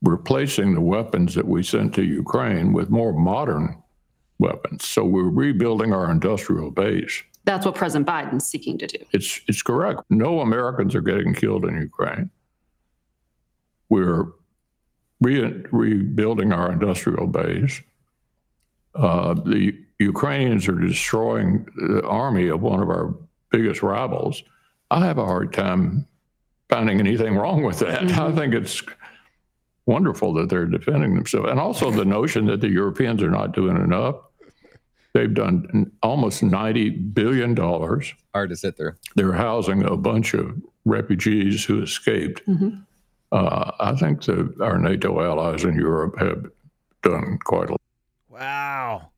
replacing the weapons that we sent to Ukraine with more modern weapons. So we're rebuilding our industrial base. That's what President Biden's seeking to do. It's it's correct. No Americans are getting killed in Ukraine. We're re- rebuilding our industrial base. Uh, the Ukrainians are destroying the army of one of our biggest rivals. I have a hard time finding anything wrong with that. I think it's wonderful that they're defending themselves, and also the notion that the Europeans are not doing enough. They've done almost ninety billion dollars. Hard to sit there. They're housing a bunch of refugees who escaped. Uh, I think that our NATO allies in Europe have done quite a lot. Wow.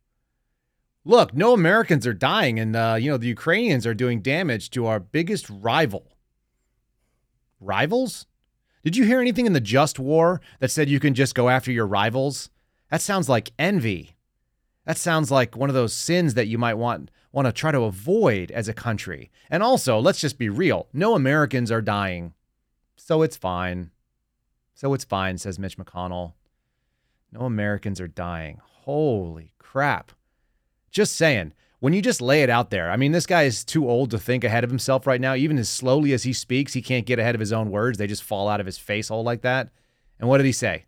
Look, no Americans are dying, and uh, you know the Ukrainians are doing damage to our biggest rival. Rivals? Did you hear anything in the just war that said you can just go after your rivals? That sounds like envy. That sounds like one of those sins that you might want want to try to avoid as a country. And also, let's just be real. No Americans are dying. So it's fine. So it's fine, says Mitch McConnell. No Americans are dying. Holy crap. Just saying, when you just lay it out there, I mean, this guy is too old to think ahead of himself right now. Even as slowly as he speaks, he can't get ahead of his own words. They just fall out of his face hole like that. And what did he say?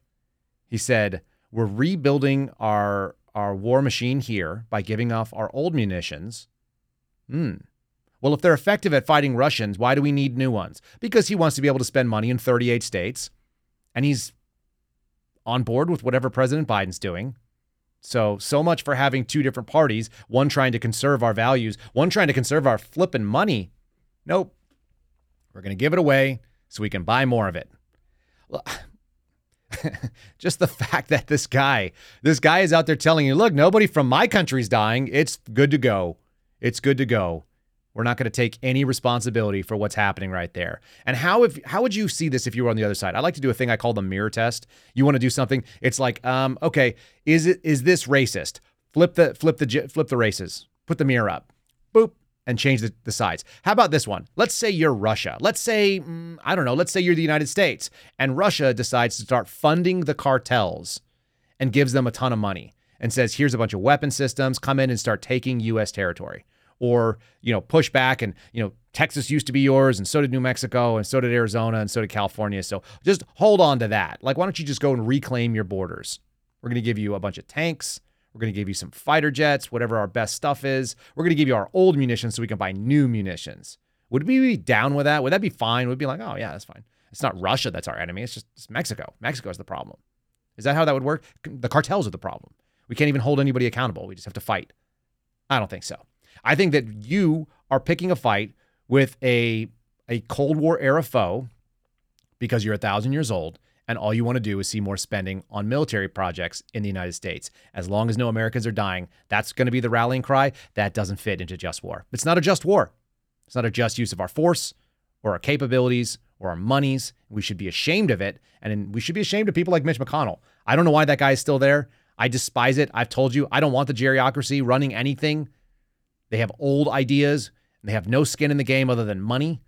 He said, We're rebuilding our our war machine here by giving off our old munitions. Hmm. Well, if they're effective at fighting Russians, why do we need new ones? Because he wants to be able to spend money in 38 states, and he's on board with whatever President Biden's doing. So, so much for having two different parties, one trying to conserve our values, one trying to conserve our flipping money. Nope. We're going to give it away so we can buy more of it. Just the fact that this guy, this guy is out there telling you, look, nobody from my country's dying. It's good to go. It's good to go. We're not going to take any responsibility for what's happening right there. And how if how would you see this if you were on the other side? I like to do a thing I call the mirror test. You want to do something? It's like, um, okay, is it is this racist? Flip the flip the flip the races. Put the mirror up. Boop and change the, the sides. How about this one? Let's say you're Russia. Let's say mm, I don't know. Let's say you're the United States, and Russia decides to start funding the cartels and gives them a ton of money and says, "Here's a bunch of weapon systems. Come in and start taking U.S. territory." Or you know push back. And you know Texas used to be yours and so did New Mexico and so did Arizona and so did California. So just hold on to that. Like why don't you just go and reclaim your borders? We're going to give you a bunch of tanks. We're going to give you some fighter jets whatever our best stuff is. We're going to give you our old munitions so we can buy new munitions. Would we be down with that? Would that be fine? We'd be like oh yeah that's fine. It's not Russia that's our enemy. It's just it's Mexico. Mexico is the problem. Is that how that would work? The cartels are the problem. We can't even hold anybody accountable. We just have to fight. I don't think so I think that you are picking a fight with a a Cold War era foe because you're a thousand years old and all you want to do is see more spending on military projects in the United States. As long as no Americans are dying, that's going to be the rallying cry. That doesn't fit into just war. It's not a just war. It's not a just use of our force or our capabilities or our monies. We should be ashamed of it. And we should be ashamed of people like Mitch McConnell. I don't know why that guy is still there. I despise it. I've told you, I don't want the geriocracy running anything. They have old ideas and they have no skin in the game other than money.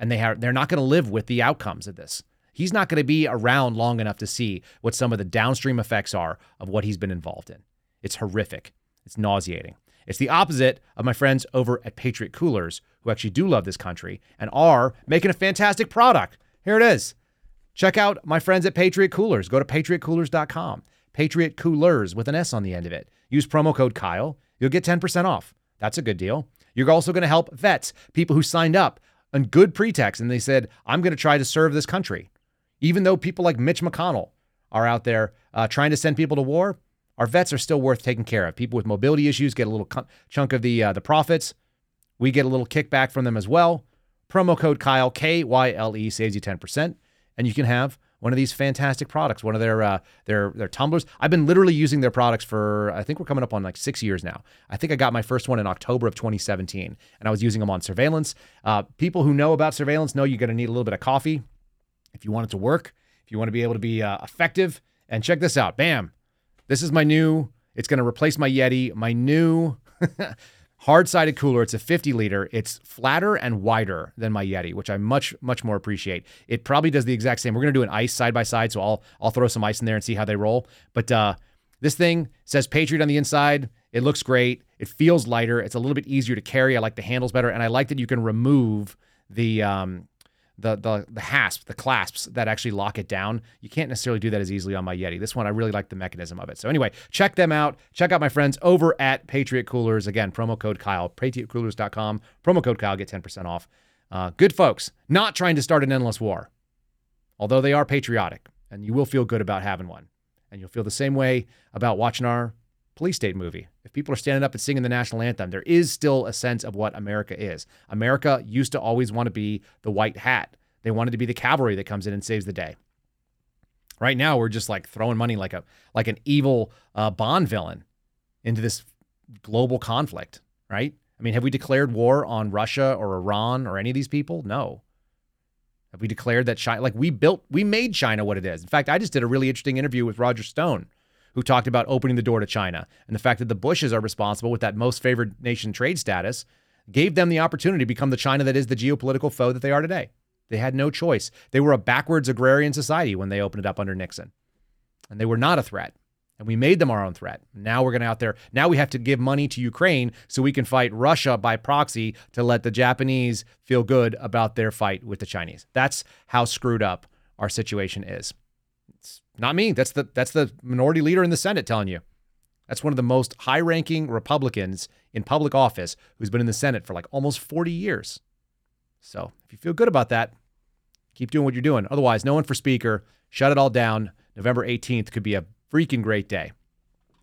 And they have they're not going to live with the outcomes of this. He's not going to be around long enough to see what some of the downstream effects are of what he's been involved in. It's horrific. It's nauseating. It's the opposite of my friends over at Patriot Coolers, who actually do love this country and are making a fantastic product. Here it is Check out my friends at Patriot Coolers. Go to patriotcoolers.com. Patriot Coolers with an S on the end of it. Use promo code Kyle. You'll get 10% off. That's a good deal. You're also going to help vets, people who signed up on good pretext and they said, I'm going to try to serve this country. Even though people like Mitch McConnell are out there uh, trying to send people to war, our vets are still worth taking care of. People with mobility issues get a little chunk of the uh, the profits. We get a little kickback from them as well. Promo code Kyle K Y L E saves you ten percent, and you can have one of these fantastic products, one of their uh, their their tumblers. I've been literally using their products for I think we're coming up on like six years now. I think I got my first one in October of 2017, and I was using them on surveillance. Uh, people who know about surveillance know you're going to need a little bit of coffee if you want it to work, if you want to be able to be uh, effective. And check this out, bam! This is my new. It's going to replace my Yeti. My new hard sided cooler. It's a 50 liter. It's flatter and wider than my Yeti, which I much, much more appreciate. It probably does the exact same. We're going to do an ice side by side. So I'll, I'll throw some ice in there and see how they roll. But uh, this thing says Patriot on the inside. It looks great. It feels lighter. It's a little bit easier to carry. I like the handles better. And I like that you can remove the, um, the the the hasp, the clasps that actually lock it down. You can't necessarily do that as easily on my Yeti. This one, I really like the mechanism of it. So anyway, check them out. Check out my friends over at Patriot Coolers. Again, promo code Kyle, patriotcoolers.com. Promo code Kyle, get 10% off. Uh, good folks, not trying to start an endless war, although they are patriotic, and you will feel good about having one. And you'll feel the same way about watching our police state movie. If people are standing up and singing the national anthem, there is still a sense of what America is. America used to always want to be the white hat. They wanted to be the cavalry that comes in and saves the day. Right now, we're just like throwing money like a like an evil uh, Bond villain into this global conflict. Right? I mean, have we declared war on Russia or Iran or any of these people? No. Have we declared that China, like we built, we made China what it is? In fact, I just did a really interesting interview with Roger Stone who talked about opening the door to China and the fact that the Bushes are responsible with that most favored nation trade status gave them the opportunity to become the China that is the geopolitical foe that they are today. They had no choice. They were a backwards agrarian society when they opened it up under Nixon. And they were not a threat. And we made them our own threat. Now we're going to out there. Now we have to give money to Ukraine so we can fight Russia by proxy to let the Japanese feel good about their fight with the Chinese. That's how screwed up our situation is. Not me. That's the that's the minority leader in the Senate telling you. That's one of the most high-ranking Republicans in public office who's been in the Senate for like almost 40 years. So, if you feel good about that, keep doing what you're doing. Otherwise, no one for speaker. Shut it all down. November 18th could be a freaking great day.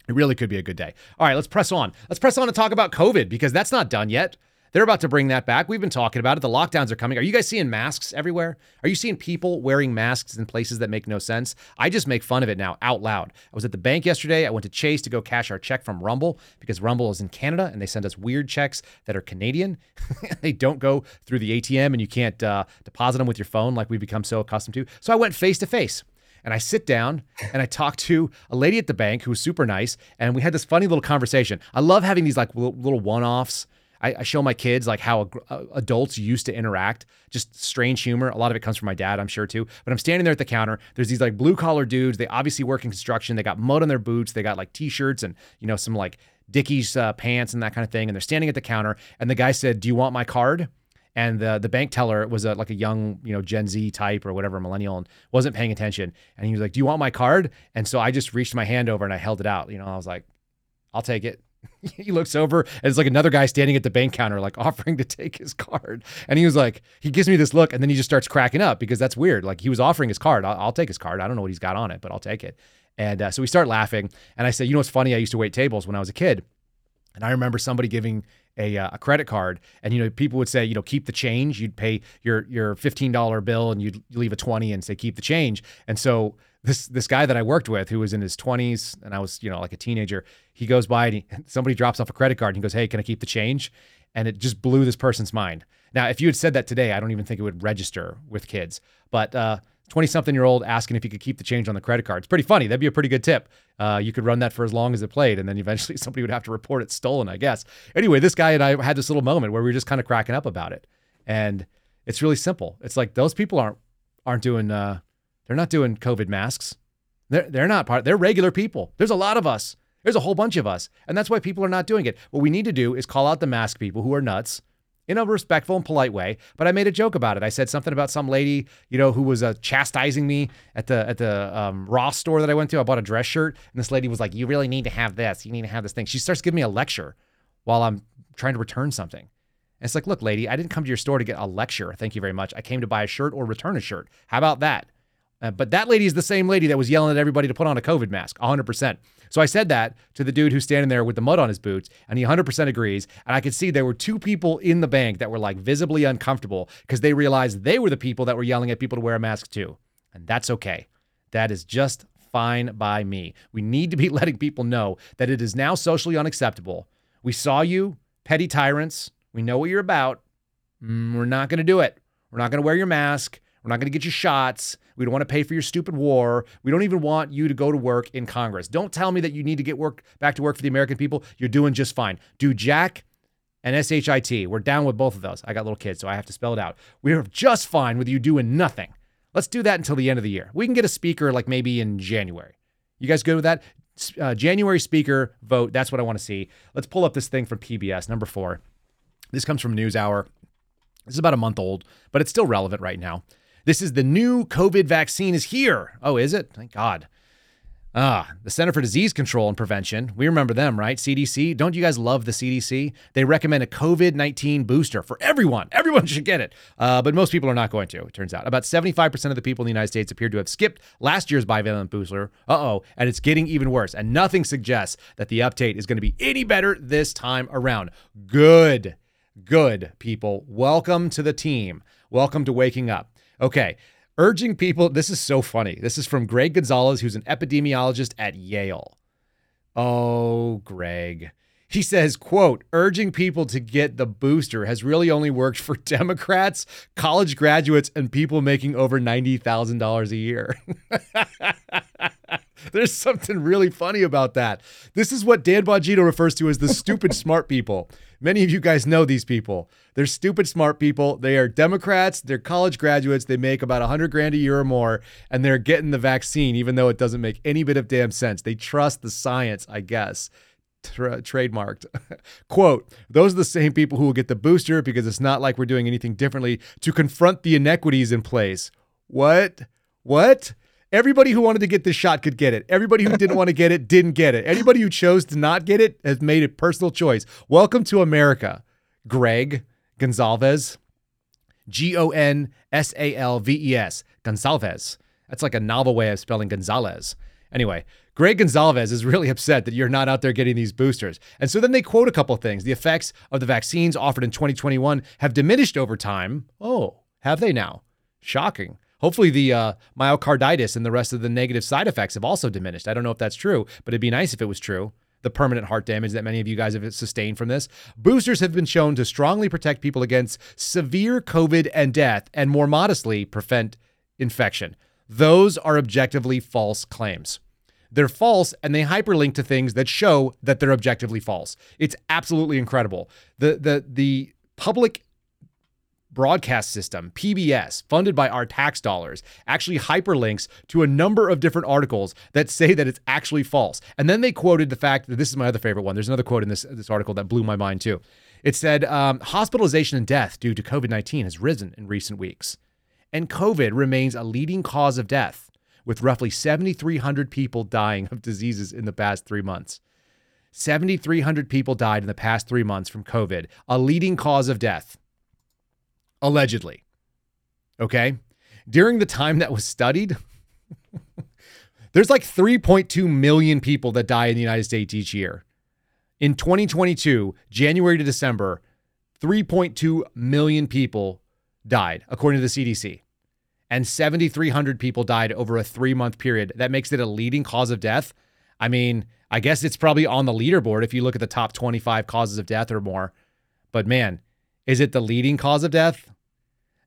It really could be a good day. All right, let's press on. Let's press on and talk about COVID because that's not done yet. They're about to bring that back. We've been talking about it. The lockdowns are coming. Are you guys seeing masks everywhere? Are you seeing people wearing masks in places that make no sense? I just make fun of it now out loud. I was at the bank yesterday. I went to Chase to go cash our check from Rumble because Rumble is in Canada and they send us weird checks that are Canadian. they don't go through the ATM and you can't uh, deposit them with your phone like we've become so accustomed to. So I went face to face and I sit down and I talk to a lady at the bank who was super nice, and we had this funny little conversation. I love having these like little one-offs I, I show my kids like how uh, adults used to interact, just strange humor. A lot of it comes from my dad, I'm sure too. But I'm standing there at the counter. There's these like blue collar dudes. They obviously work in construction. They got mud on their boots. They got like t-shirts and you know some like Dickies uh, pants and that kind of thing. And they're standing at the counter. And the guy said, "Do you want my card?" and the the bank teller was a, like a young you know Gen Z type or whatever millennial and wasn't paying attention and he was like do you want my card and so I just reached my hand over and I held it out you know I was like I'll take it he looks over and it's like another guy standing at the bank counter, like offering to take his card. And he was like, he gives me this look and then he just starts cracking up because that's weird. Like he was offering his card. I'll, I'll take his card. I don't know what he's got on it, but I'll take it. And uh, so we start laughing. And I said, you know what's funny? I used to wait tables when I was a kid. And I remember somebody giving a, uh, a credit card and you know people would say you know keep the change you'd pay your your $15 bill and you'd leave a 20 and say keep the change and so this this guy that I worked with who was in his 20s and I was you know like a teenager he goes by and he, somebody drops off a credit card and he goes hey can I keep the change and it just blew this person's mind now if you had said that today I don't even think it would register with kids but uh 20 something year old asking if you could keep the change on the credit card. It's pretty funny. That'd be a pretty good tip. Uh, you could run that for as long as it played, and then eventually somebody would have to report it stolen, I guess. Anyway, this guy and I had this little moment where we were just kind of cracking up about it. And it's really simple. It's like those people aren't aren't doing uh, they're not doing COVID masks. They're they're not part. They're regular people. There's a lot of us. There's a whole bunch of us, and that's why people are not doing it. What we need to do is call out the mask people who are nuts in a respectful and polite way, but I made a joke about it. I said something about some lady, you know, who was uh, chastising me at the at the um, Ross store that I went to. I bought a dress shirt, and this lady was like, "You really need to have this. You need to have this thing." She starts giving me a lecture while I'm trying to return something. And it's like, "Look, lady, I didn't come to your store to get a lecture. Thank you very much. I came to buy a shirt or return a shirt. How about that?" Uh, but that lady is the same lady that was yelling at everybody to put on a COVID mask, 100%. So I said that to the dude who's standing there with the mud on his boots, and he 100% agrees. And I could see there were two people in the bank that were like visibly uncomfortable because they realized they were the people that were yelling at people to wear a mask too. And that's okay. That is just fine by me. We need to be letting people know that it is now socially unacceptable. We saw you, petty tyrants. We know what you're about. Mm, we're not going to do it. We're not going to wear your mask. We're not going to get you shots. We don't want to pay for your stupid war. We don't even want you to go to work in Congress. Don't tell me that you need to get work back to work for the American people. You're doing just fine. Do Jack and SHIT. We're down with both of those. I got little kids, so I have to spell it out. We're just fine with you doing nothing. Let's do that until the end of the year. We can get a speaker like maybe in January. You guys good with that? Uh, January speaker vote. That's what I want to see. Let's pull up this thing from PBS, number four. This comes from NewsHour. This is about a month old, but it's still relevant right now. This is the new COVID vaccine is here. Oh, is it? Thank God. Ah, the Center for Disease Control and Prevention. We remember them, right? CDC. Don't you guys love the CDC? They recommend a COVID 19 booster for everyone. Everyone should get it. Uh, but most people are not going to, it turns out. About 75% of the people in the United States appear to have skipped last year's bivalent booster. Uh oh. And it's getting even worse. And nothing suggests that the update is going to be any better this time around. Good. Good, people. Welcome to the team. Welcome to waking up. Okay. Urging people, this is so funny. This is from Greg Gonzalez, who's an epidemiologist at Yale. Oh, Greg. He says, quote, urging people to get the booster has really only worked for Democrats, college graduates, and people making over $90,000 a year. There's something really funny about that. This is what Dan Bongino refers to as the stupid smart people. Many of you guys know these people. They're stupid smart people. They are Democrats, they're college graduates, they make about 100 grand a year or more, and they're getting the vaccine even though it doesn't make any bit of damn sense. They trust the science, I guess. Tra- trademarked. Quote, those are the same people who will get the booster because it's not like we're doing anything differently to confront the inequities in place. What? What? Everybody who wanted to get this shot could get it. Everybody who didn't want to get it didn't get it. Anybody who chose to not get it has made a personal choice. Welcome to America, Greg Gonzalez. G O N S A L V E S. Gonzalez. That's like a novel way of spelling Gonzalez. Anyway, Greg Gonzalez is really upset that you're not out there getting these boosters. And so then they quote a couple things. The effects of the vaccines offered in 2021 have diminished over time. Oh, have they now? Shocking. Hopefully, the uh, myocarditis and the rest of the negative side effects have also diminished. I don't know if that's true, but it'd be nice if it was true. The permanent heart damage that many of you guys have sustained from this. Boosters have been shown to strongly protect people against severe COVID and death, and more modestly, prevent infection. Those are objectively false claims. They're false and they hyperlink to things that show that they're objectively false. It's absolutely incredible. The the the public broadcast system, PBS, funded by our tax dollars, actually hyperlinks to a number of different articles that say that it's actually false. And then they quoted the fact that this is my other favorite one. There's another quote in this, this article that blew my mind too. It said um, hospitalization and death due to COVID 19 has risen in recent weeks. And COVID remains a leading cause of death, with roughly 7,300 people dying of diseases in the past three months. 7,300 people died in the past three months from COVID, a leading cause of death allegedly. Okay. During the time that was studied, there's like 3.2 million people that die in the United States each year. In 2022, January to December, 3.2 million people died, according to the CDC. And 7,300 people died over a three month period. That makes it a leading cause of death. I mean, I guess it's probably on the leaderboard if you look at the top 25 causes of death or more. But man, is it the leading cause of death?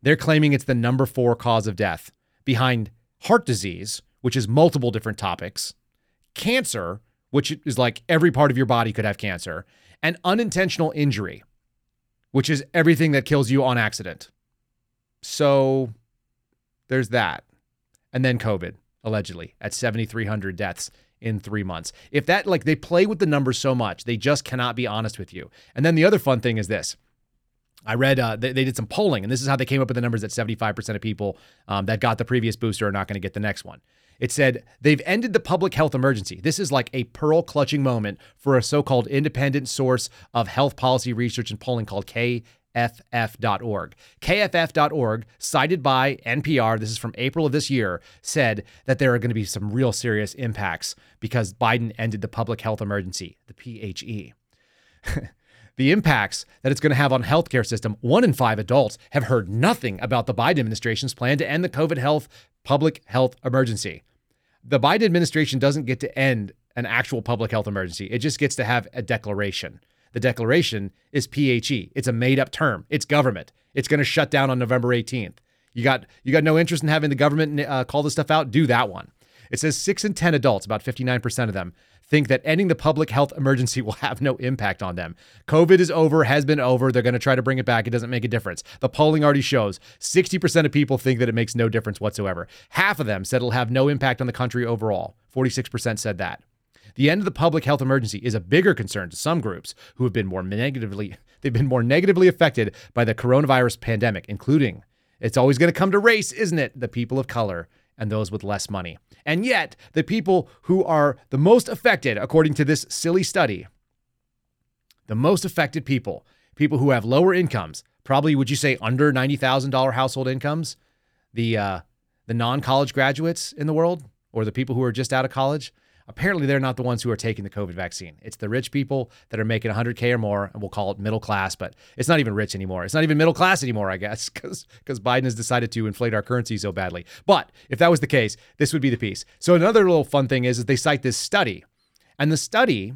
They're claiming it's the number four cause of death behind heart disease, which is multiple different topics, cancer, which is like every part of your body could have cancer, and unintentional injury, which is everything that kills you on accident. So there's that. And then COVID, allegedly, at 7,300 deaths in three months. If that, like, they play with the numbers so much, they just cannot be honest with you. And then the other fun thing is this I read uh, they, they, did some polling, and this is how they came up with the numbers that 75% of people um, that got the previous booster are not going to get the next one. It said they've ended the public health emergency. This is like a pearl clutching moment for a so called independent source of health policy research and polling called KFF.org. KFF.org, cited by NPR, this is from April of this year, said that there are going to be some real serious impacts because Biden ended the public health emergency, the PHE. the impacts that it's going to have on healthcare system. One in five adults have heard nothing about the Biden administration's plan to end the COVID health public health emergency. The Biden administration doesn't get to end an actual public health emergency. It just gets to have a declaration. The declaration is PHE. It's a made-up term. It's government. It's going to shut down on November 18th. You got you got no interest in having the government uh, call this stuff out? Do that one. It says 6 in 10 adults, about 59% of them, think that ending the public health emergency will have no impact on them. COVID is over, has been over. They're going to try to bring it back. It doesn't make a difference. The polling already shows 60% of people think that it makes no difference whatsoever. Half of them said it'll have no impact on the country overall. 46% said that. The end of the public health emergency is a bigger concern to some groups who have been more negatively they've been more negatively affected by the coronavirus pandemic, including it's always going to come to race, isn't it? The people of color and those with less money. And yet, the people who are the most affected, according to this silly study, the most affected people, people who have lower incomes, probably would you say under $90,000 household incomes, the uh, the non-college graduates in the world or the people who are just out of college, apparently they're not the ones who are taking the COVID vaccine. It's the rich people that are making 100K or more, and we'll call it middle class, but it's not even rich anymore. It's not even middle class anymore, I guess, because Biden has decided to inflate our currency so badly. But if that was the case, this would be the piece. So another little fun thing is, is they cite this study, and the study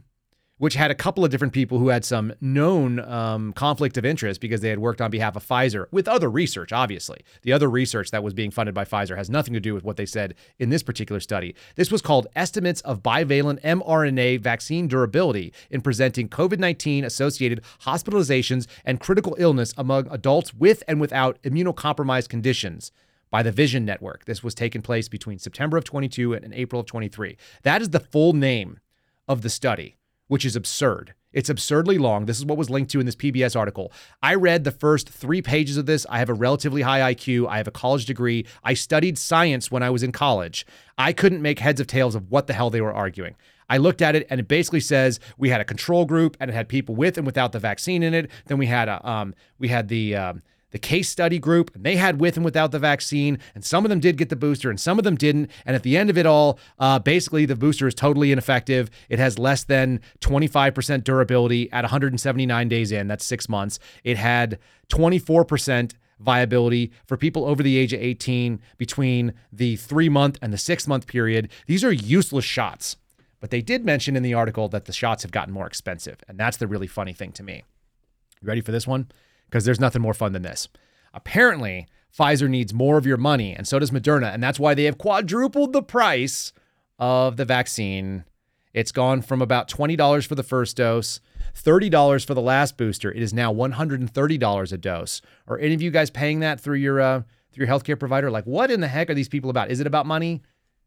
which had a couple of different people who had some known um, conflict of interest because they had worked on behalf of Pfizer with other research, obviously. The other research that was being funded by Pfizer has nothing to do with what they said in this particular study. This was called Estimates of Bivalent mRNA Vaccine Durability in Preventing COVID 19 Associated Hospitalizations and Critical Illness Among Adults with and Without Immunocompromised Conditions by the Vision Network. This was taking place between September of 22 and April of 23. That is the full name of the study which is absurd. It's absurdly long. This is what was linked to in this PBS article. I read the first three pages of this. I have a relatively high IQ. I have a college degree. I studied science when I was in college. I couldn't make heads of tails of what the hell they were arguing. I looked at it and it basically says we had a control group and it had people with and without the vaccine in it. Then we had a um, we had the um, the case study group, and they had with and without the vaccine, and some of them did get the booster, and some of them didn't. And at the end of it all, uh, basically the booster is totally ineffective. It has less than 25% durability at 179 days in. That's six months. It had 24% viability for people over the age of 18 between the three month and the six month period. These are useless shots. But they did mention in the article that the shots have gotten more expensive. And that's the really funny thing to me. You ready for this one? Because there's nothing more fun than this. Apparently, Pfizer needs more of your money, and so does Moderna, and that's why they have quadrupled the price of the vaccine. It's gone from about $20 for the first dose, $30 for the last booster. It is now $130 a dose. Are any of you guys paying that through your uh, through your healthcare provider? Like, what in the heck are these people about? Is it about money?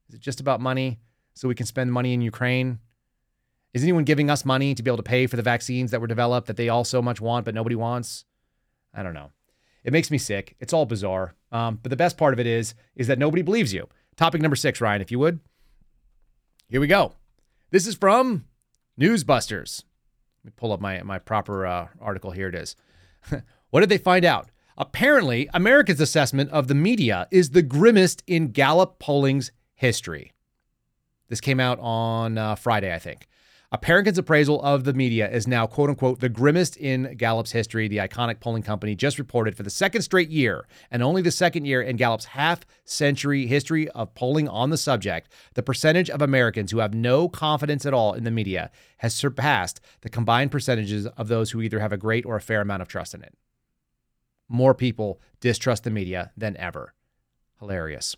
Is it just about money so we can spend money in Ukraine? Is anyone giving us money to be able to pay for the vaccines that were developed that they all so much want but nobody wants? I don't know. It makes me sick. It's all bizarre. Um, but the best part of it is, is that nobody believes you. Topic number six, Ryan, if you would. Here we go. This is from Newsbusters. Let me pull up my my proper uh, article. Here it is. what did they find out? Apparently, America's assessment of the media is the grimmest in Gallup polling's history. This came out on uh, Friday, I think. Americans' appraisal of the media is now, quote unquote, the grimmest in Gallup's history. The iconic polling company just reported for the second straight year, and only the second year in Gallup's half century history of polling on the subject, the percentage of Americans who have no confidence at all in the media has surpassed the combined percentages of those who either have a great or a fair amount of trust in it. More people distrust the media than ever. Hilarious.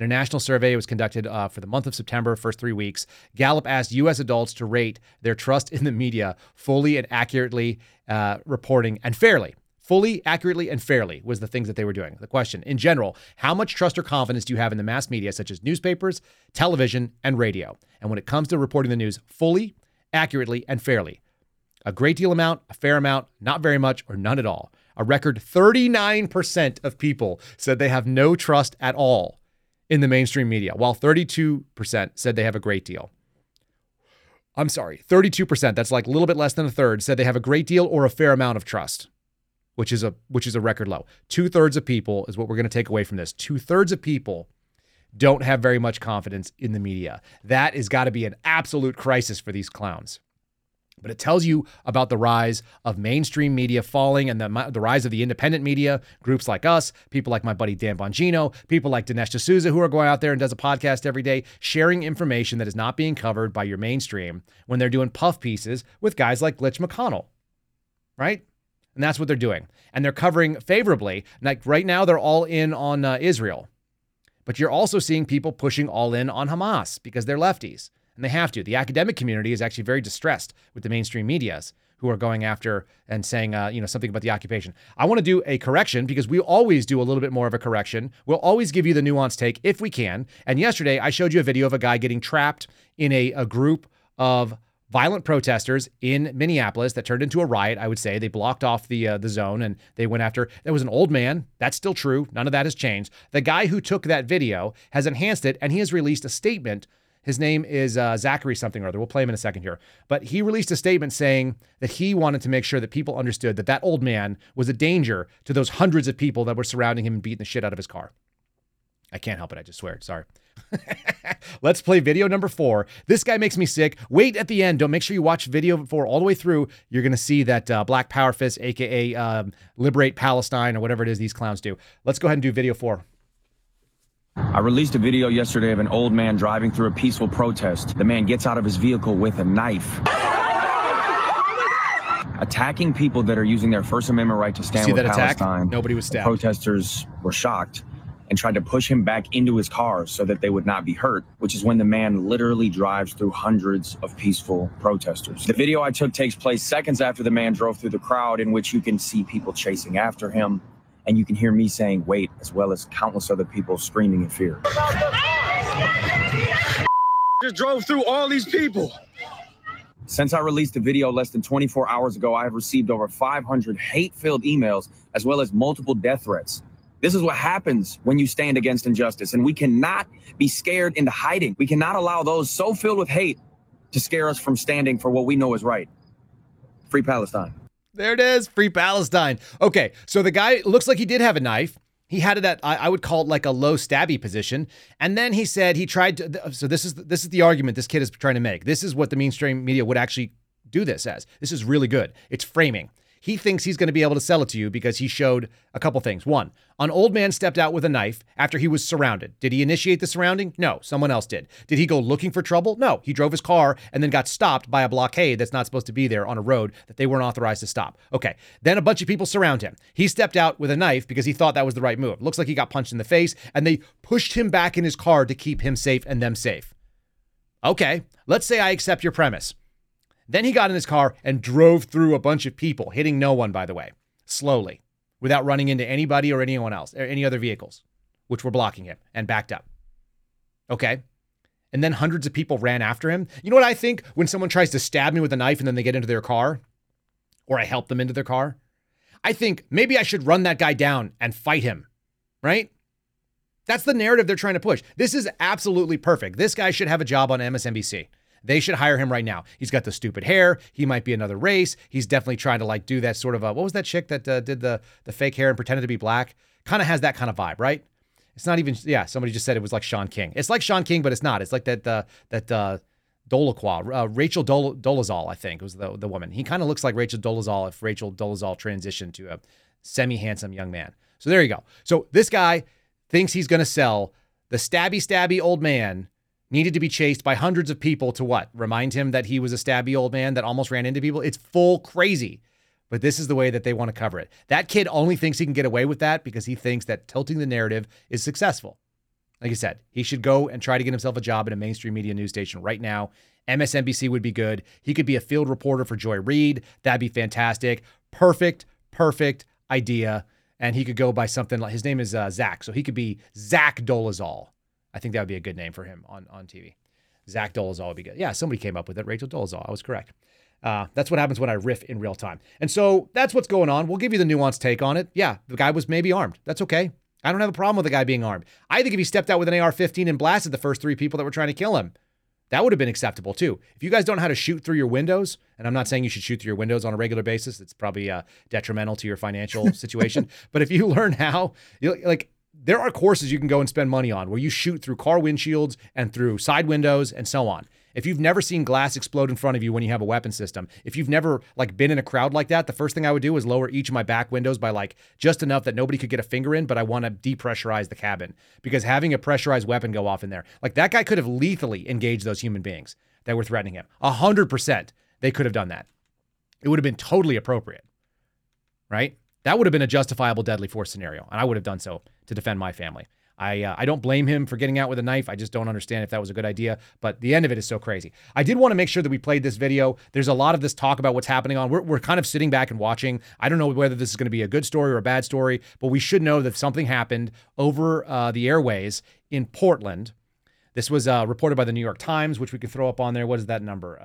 In a national survey, was conducted uh, for the month of September, first three weeks. Gallup asked U.S. adults to rate their trust in the media fully and accurately uh, reporting and fairly. Fully, accurately, and fairly was the things that they were doing. The question, in general, how much trust or confidence do you have in the mass media, such as newspapers, television, and radio? And when it comes to reporting the news fully, accurately, and fairly, A great deal amount, a fair amount, not very much, or none at all. A record 39% of people said they have no trust at all in the mainstream media, while 32% said they have a great deal. I'm sorry, 32%, that's like a little bit less than a third, said they have a great deal or a fair amount of trust, which is a which is a record low. Two-thirds of people is what we're going to take away from this. Two-thirds of people don't have very much confidence in the media. That has got to be an absolute crisis for these clowns. But it tells you about the rise of mainstream media falling and the, the rise of the independent media, groups like us, people like my buddy Dan Bongino, people like Dinesh D'Souza, who are going out there and does a podcast every day, sharing information that is not being covered by your mainstream when they're doing puff pieces with guys like Glitch McConnell, right? And that's what they're doing. And they're covering favorably. Like right now, they're all in on uh, Israel. But you're also seeing people pushing all in on Hamas because they're lefties and they have to. The academic community is actually very distressed with the mainstream medias who are going after and saying, uh, you know, something about the occupation. I want to do a correction because we always do a little bit more of a correction. We'll always give you the nuanced take if we can. And yesterday, I showed you a video of a guy getting trapped in a, a group of violent protesters in Minneapolis that turned into a riot. I would say they blocked off the uh, the zone and they went after. There was an old man. That's still true. None of that has changed. The guy who took that video has enhanced it and he has released a statement his name is uh, Zachary something or other. We'll play him in a second here. But he released a statement saying that he wanted to make sure that people understood that that old man was a danger to those hundreds of people that were surrounding him and beating the shit out of his car. I can't help it. I just swear. Sorry. Let's play video number four. This guy makes me sick. Wait at the end. Don't make sure you watch video four all the way through. You're going to see that uh, Black Power Fist, aka um, Liberate Palestine, or whatever it is these clowns do. Let's go ahead and do video four. I released a video yesterday of an old man driving through a peaceful protest. The man gets out of his vehicle with a knife. Attacking people that are using their First Amendment right to stand See with that attack? Palestine. Nobody was stabbed. protesters were shocked and tried to push him back into his car so that they would not be hurt, which is when the man literally drives through hundreds of peaceful protesters. The video I took takes place seconds after the man drove through the crowd, in which you can see people chasing after him, and you can hear me saying, wait, as well as countless other people screaming in fear. Just drove through all these people. Since I released the video less than 24 hours ago, I have received over 500 hate filled emails as well as multiple death threats. This is what happens when you stand against injustice, and we cannot be scared into hiding. We cannot allow those so filled with hate to scare us from standing for what we know is right. Free Palestine. There it is, free Palestine. Okay, so the guy looks like he did have a knife. He had it at I, would call it like a low stabby position, and then he said he tried to. So this is this is the argument this kid is trying to make. This is what the mainstream media would actually do this as. This is really good. It's framing. He thinks he's going to be able to sell it to you because he showed a couple things. One, an old man stepped out with a knife after he was surrounded. Did he initiate the surrounding? No, someone else did. Did he go looking for trouble? No, he drove his car and then got stopped by a blockade that's not supposed to be there on a road that they weren't authorized to stop. Okay, then a bunch of people surround him. He stepped out with a knife because he thought that was the right move. Looks like he got punched in the face and they pushed him back in his car to keep him safe and them safe. Okay, let's say I accept your premise. Then he got in his car and drove through a bunch of people, hitting no one, by the way, slowly, without running into anybody or anyone else, or any other vehicles, which were blocking him and backed up. Okay. And then hundreds of people ran after him. You know what I think when someone tries to stab me with a knife and then they get into their car, or I help them into their car? I think maybe I should run that guy down and fight him, right? That's the narrative they're trying to push. This is absolutely perfect. This guy should have a job on MSNBC. They should hire him right now. He's got the stupid hair. He might be another race. He's definitely trying to like do that sort of a, what was that chick that uh, did the the fake hair and pretended to be black? Kind of has that kind of vibe, right? It's not even yeah. Somebody just said it was like Shaun King. It's like Shaun King, but it's not. It's like that uh, that uh, Dolaqua, uh, Rachel Dol- Dolezal, I think was the the woman. He kind of looks like Rachel Dolezal if Rachel Dolezal transitioned to a semi handsome young man. So there you go. So this guy thinks he's going to sell the stabby stabby old man needed to be chased by hundreds of people to what? Remind him that he was a stabby old man that almost ran into people? It's full crazy. But this is the way that they want to cover it. That kid only thinks he can get away with that because he thinks that tilting the narrative is successful. Like I said, he should go and try to get himself a job at a mainstream media news station right now. MSNBC would be good. He could be a field reporter for Joy Reid. That'd be fantastic. Perfect, perfect idea. And he could go by something like his name is uh, Zach. So he could be Zach Dolezal. I think that would be a good name for him on, on TV. Zach Dolezal would be good. Yeah, somebody came up with it. Rachel Dolezal. I was correct. Uh, that's what happens when I riff in real time. And so that's what's going on. We'll give you the nuanced take on it. Yeah, the guy was maybe armed. That's okay. I don't have a problem with the guy being armed. I think if he stepped out with an AR 15 and blasted the first three people that were trying to kill him, that would have been acceptable too. If you guys don't know how to shoot through your windows, and I'm not saying you should shoot through your windows on a regular basis, it's probably uh, detrimental to your financial situation. but if you learn how, like, there are courses you can go and spend money on where you shoot through car windshields and through side windows and so on. If you've never seen glass explode in front of you when you have a weapon system, if you've never like been in a crowd like that, the first thing I would do is lower each of my back windows by like just enough that nobody could get a finger in, but I want to depressurize the cabin because having a pressurized weapon go off in there, like that guy could have lethally engaged those human beings that were threatening him. A hundred percent, they could have done that. It would have been totally appropriate, right? That would have been a justifiable deadly force scenario, and I would have done so to defend my family. I uh, I don't blame him for getting out with a knife. I just don't understand if that was a good idea. But the end of it is so crazy. I did want to make sure that we played this video. There's a lot of this talk about what's happening on. We're, we're kind of sitting back and watching. I don't know whether this is going to be a good story or a bad story, but we should know that something happened over uh, the airways in Portland. This was uh, reported by the New York Times, which we could throw up on there. What is that number?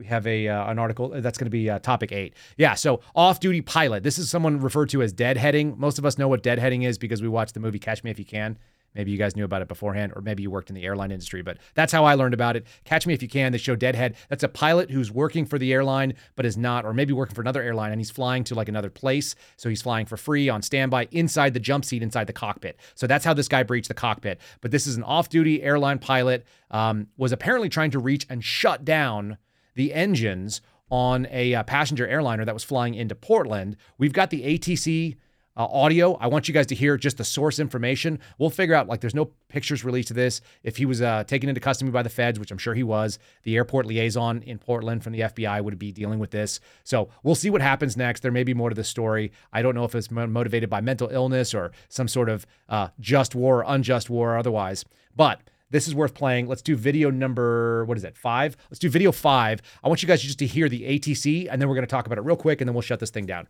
Uh, we have a uh, an article that's going to be uh, topic eight. Yeah, so off-duty pilot. This is someone referred to as deadheading. Most of us know what deadheading is because we watched the movie Catch Me If You Can. Maybe you guys knew about it beforehand, or maybe you worked in the airline industry, but that's how I learned about it. Catch Me If You Can. They show Deadhead. That's a pilot who's working for the airline, but is not, or maybe working for another airline, and he's flying to like another place. So he's flying for free on standby inside the jump seat inside the cockpit. So that's how this guy breached the cockpit. But this is an off duty airline pilot, um, was apparently trying to reach and shut down the engines on a uh, passenger airliner that was flying into Portland. We've got the ATC uh, audio. I want you guys to hear just the source information. We'll figure out, like, there's no pictures released of this. If he was uh, taken into custody by the feds, which I'm sure he was, the airport liaison in Portland from the FBI would be dealing with this. So we'll see what happens next. There may be more to the story. I don't know if it's motivated by mental illness or some sort of uh, just war or unjust war or otherwise. But this is worth playing. Let's do video number, what is it, five? Let's do video five. I want you guys just to hear the ATC, and then we're going to talk about it real quick, and then we'll shut this thing down.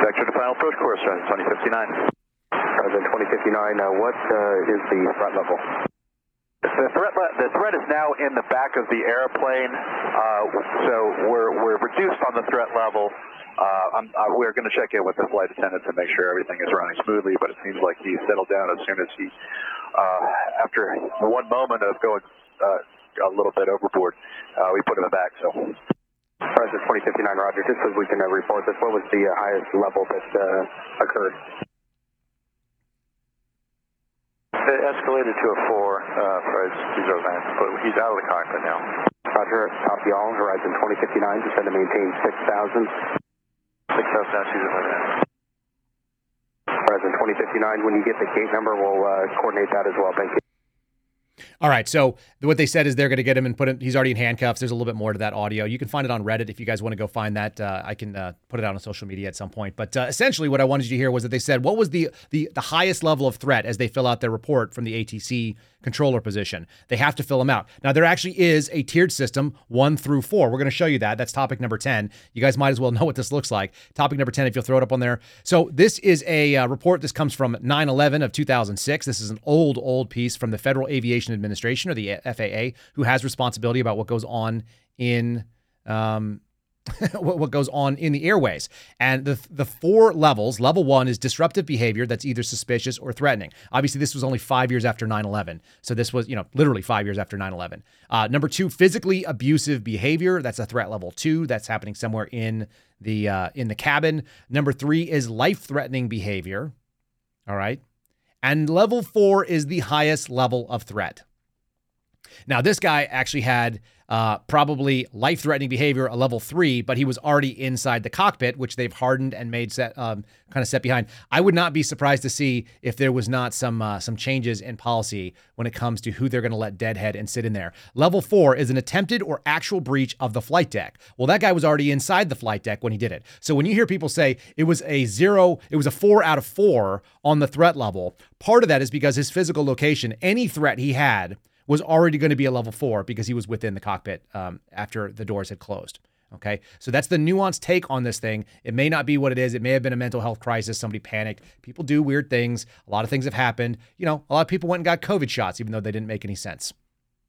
Vector to final first course, 2059. President 2059, uh, what uh, is the threat level? The threat, the threat is now in the back of the airplane, uh, so we're, we're reduced on the threat level. Uh, uh, we're going to check in with the flight attendant to make sure everything is running smoothly, but it seems like he settled down as soon as he, uh, after one moment of going uh, a little bit overboard, uh, we put him back. So. President 2059, Roger. Just so we can uh, report this, what was the uh, highest level that uh, occurred? It escalated to a 4, uh, Fred 209, but he's out of the cockpit now. Roger, copy all. Horizon 2059, descend to maintain 6,000. 6,000, now, President 2059, when you get the gate number, we'll uh, coordinate that as well. Thank you. All right. So what they said is they're going to get him and put him. He's already in handcuffs. There's a little bit more to that audio. You can find it on Reddit if you guys want to go find that. Uh, I can uh, put it out on social media at some point. But uh, essentially, what I wanted you to hear was that they said what was the the the highest level of threat as they fill out their report from the ATC controller position. They have to fill them out. Now there actually is a tiered system, one through four. We're going to show you that. That's topic number ten. You guys might as well know what this looks like. Topic number ten, if you'll throw it up on there. So this is a uh, report. This comes from 9/11 of 2006. This is an old old piece from the Federal Aviation Administration or the FAA, who has responsibility about what goes on in um, what goes on in the airways. And the the four levels, level 1 is disruptive behavior that's either suspicious or threatening. Obviously this was only 5 years after 9/11. So this was, you know, literally 5 years after 9/11. Uh, number 2, physically abusive behavior, that's a threat level 2, that's happening somewhere in the uh, in the cabin. Number 3 is life-threatening behavior. All right? And level 4 is the highest level of threat. Now, this guy actually had uh, probably life threatening behavior, a level three, but he was already inside the cockpit, which they've hardened and made set um, kind of set behind. I would not be surprised to see if there was not some uh, some changes in policy when it comes to who they're going to let deadhead and sit in there. Level four is an attempted or actual breach of the flight deck. Well, that guy was already inside the flight deck when he did it. So when you hear people say it was a zero, it was a four out of four on the threat level, part of that is because his physical location, any threat he had was already going to be a level four because he was within the cockpit um, after the doors had closed. Okay. So that's the nuanced take on this thing. It may not be what it is. It may have been a mental health crisis. Somebody panicked. People do weird things. A lot of things have happened. You know, a lot of people went and got COVID shots, even though they didn't make any sense.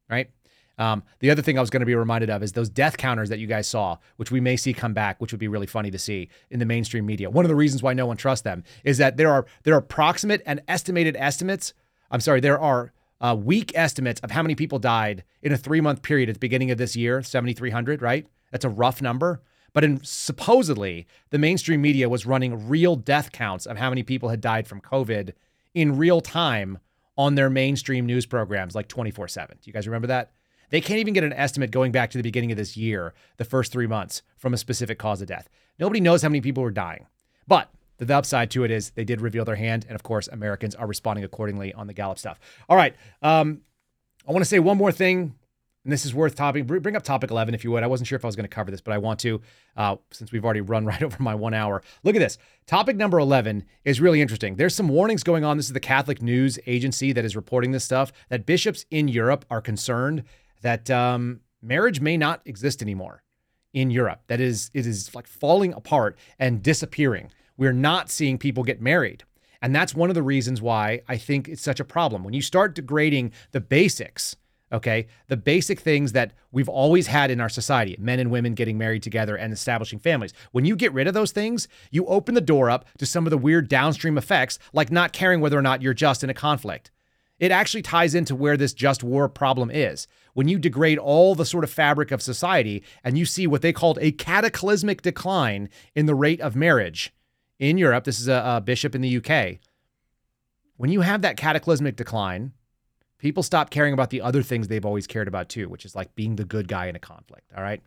Right. Um, the other thing I was going to be reminded of is those death counters that you guys saw, which we may see come back, which would be really funny to see in the mainstream media. One of the reasons why no one trusts them is that there are there are approximate and estimated estimates. I'm sorry, there are uh, weak estimates of how many people died in a three month period at the beginning of this year, 7,300. Right? That's a rough number. But in supposedly the mainstream media was running real death counts of how many people had died from COVID in real time on their mainstream news programs like 24 7. Do you guys remember that? They can't even get an estimate going back to the beginning of this year, the first three months, from a specific cause of death. Nobody knows how many people were dying. But the upside to it is they did reveal their hand. And of course, Americans are responding accordingly on the Gallup stuff. All right. Um, I want to say one more thing and this is worth topic. Bring up topic 11 if you would. I wasn't sure if I was going to cover this, but I want to uh, since we've already run right over my one hour. Look at this. Topic number 11 is really interesting. There's some warnings going on. This is the Catholic News Agency that is reporting this stuff that bishops in Europe are concerned that um, marriage may not exist anymore in Europe. That is, it is like falling apart and disappearing. We're not seeing people get married. And that's one of the reasons why I think it's such a problem. When you start degrading the basics, okay? The basic things that we've always had in our society men and women getting married together and establishing families. When you get rid of those things, you open the door up to some of the weird downstream effects, like not caring whether or not you're just in a conflict. It actually ties into where this just war problem is. When you degrade all the sort of fabric of society and you see what they called a cataclysmic decline in the rate of marriage in Europe, this is a, a bishop in the UK. When you have that cataclysmic decline, People stop caring about the other things they've always cared about too, which is like being the good guy in a conflict. All right.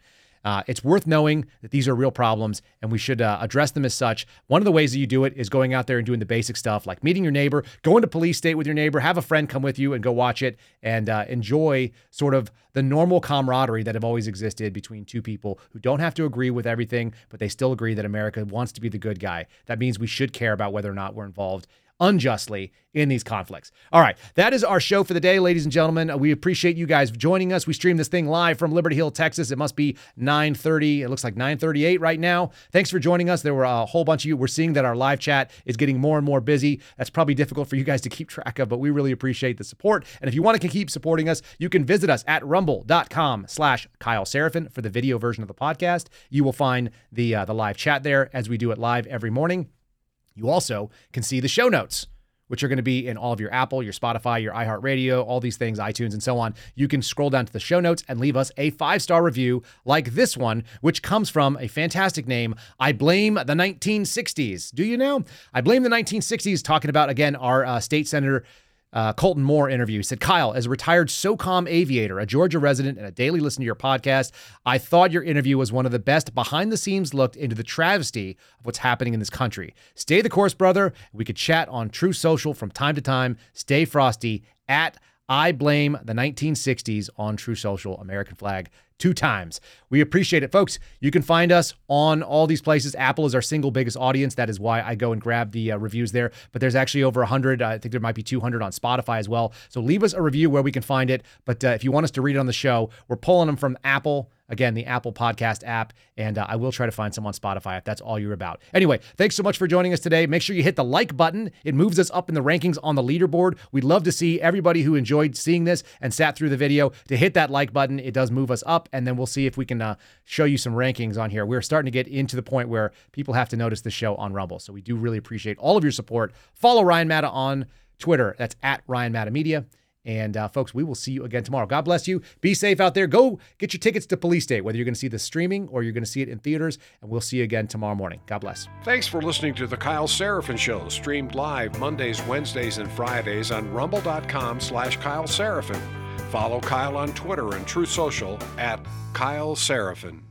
Uh, it's worth knowing that these are real problems and we should uh, address them as such. One of the ways that you do it is going out there and doing the basic stuff like meeting your neighbor, going to police state with your neighbor, have a friend come with you and go watch it and uh, enjoy sort of the normal camaraderie that have always existed between two people who don't have to agree with everything, but they still agree that America wants to be the good guy. That means we should care about whether or not we're involved unjustly in these conflicts. All right, that is our show for the day, ladies and gentlemen. We appreciate you guys joining us. We stream this thing live from Liberty Hill, Texas. It must be 9:30. It looks like 9:38 right now. Thanks for joining us. There were a whole bunch of you. We're seeing that our live chat is getting more and more busy. That's probably difficult for you guys to keep track of, but we really appreciate the support. And if you want to keep supporting us, you can visit us at rumble.com/slash Kyle Seraphin for the video version of the podcast. You will find the uh, the live chat there as we do it live every morning. You also can see the show notes which are going to be in all of your Apple, your Spotify, your iHeartRadio, all these things, iTunes, and so on. You can scroll down to the show notes and leave us a five star review like this one, which comes from a fantastic name. I blame the 1960s. Do you know? I blame the 1960s, talking about, again, our uh, state senator uh, Colton Moore interview. He said, Kyle, as a retired SOCOM aviator, a Georgia resident, and a daily listener to your podcast, I thought your interview was one of the best behind the scenes looked into the travesty of what's happening in this country. Stay the course, brother. We could chat on Truth Social from time to time. Stay frosty at I blame the 1960s on Truth Social, American flag two times. We appreciate it, folks. You can find us on all these places. Apple is our single biggest audience. That is why I go and grab the uh, reviews there. But there's actually over 100. I think there might be 200 on Spotify as well. So leave us a review where we can find it. But uh, if you want us to read it on the show, we're pulling them from Apple Again, the Apple Podcast app, and uh, I will try to find some on Spotify if that's all you're about. Anyway, thanks so much for joining us today. Make sure you hit the like button. It moves us up in the rankings on the leaderboard. We'd love to see everybody who enjoyed seeing this and sat through the video to hit that like button. It does move us up, and then we'll see if we can uh, show you some rankings on here. We're starting to get into the point where people have to notice the show on Rumble. So we do really appreciate all of your support. Follow Ryan Matta on Twitter. That's at Ryan Matta Media. And uh, folks, we will see you again tomorrow. God bless you. Be safe out there. Go get your tickets to Police State, whether you're going to see the streaming or you're going to see it in theaters. And we'll see you again tomorrow morning. God bless. Thanks for listening to the Kyle Seraphin Show, streamed live Mondays, Wednesdays, and Fridays on rumble.com slash Kyle Seraphin. Follow Kyle on Twitter and Truth Social at Kyle Seraphin.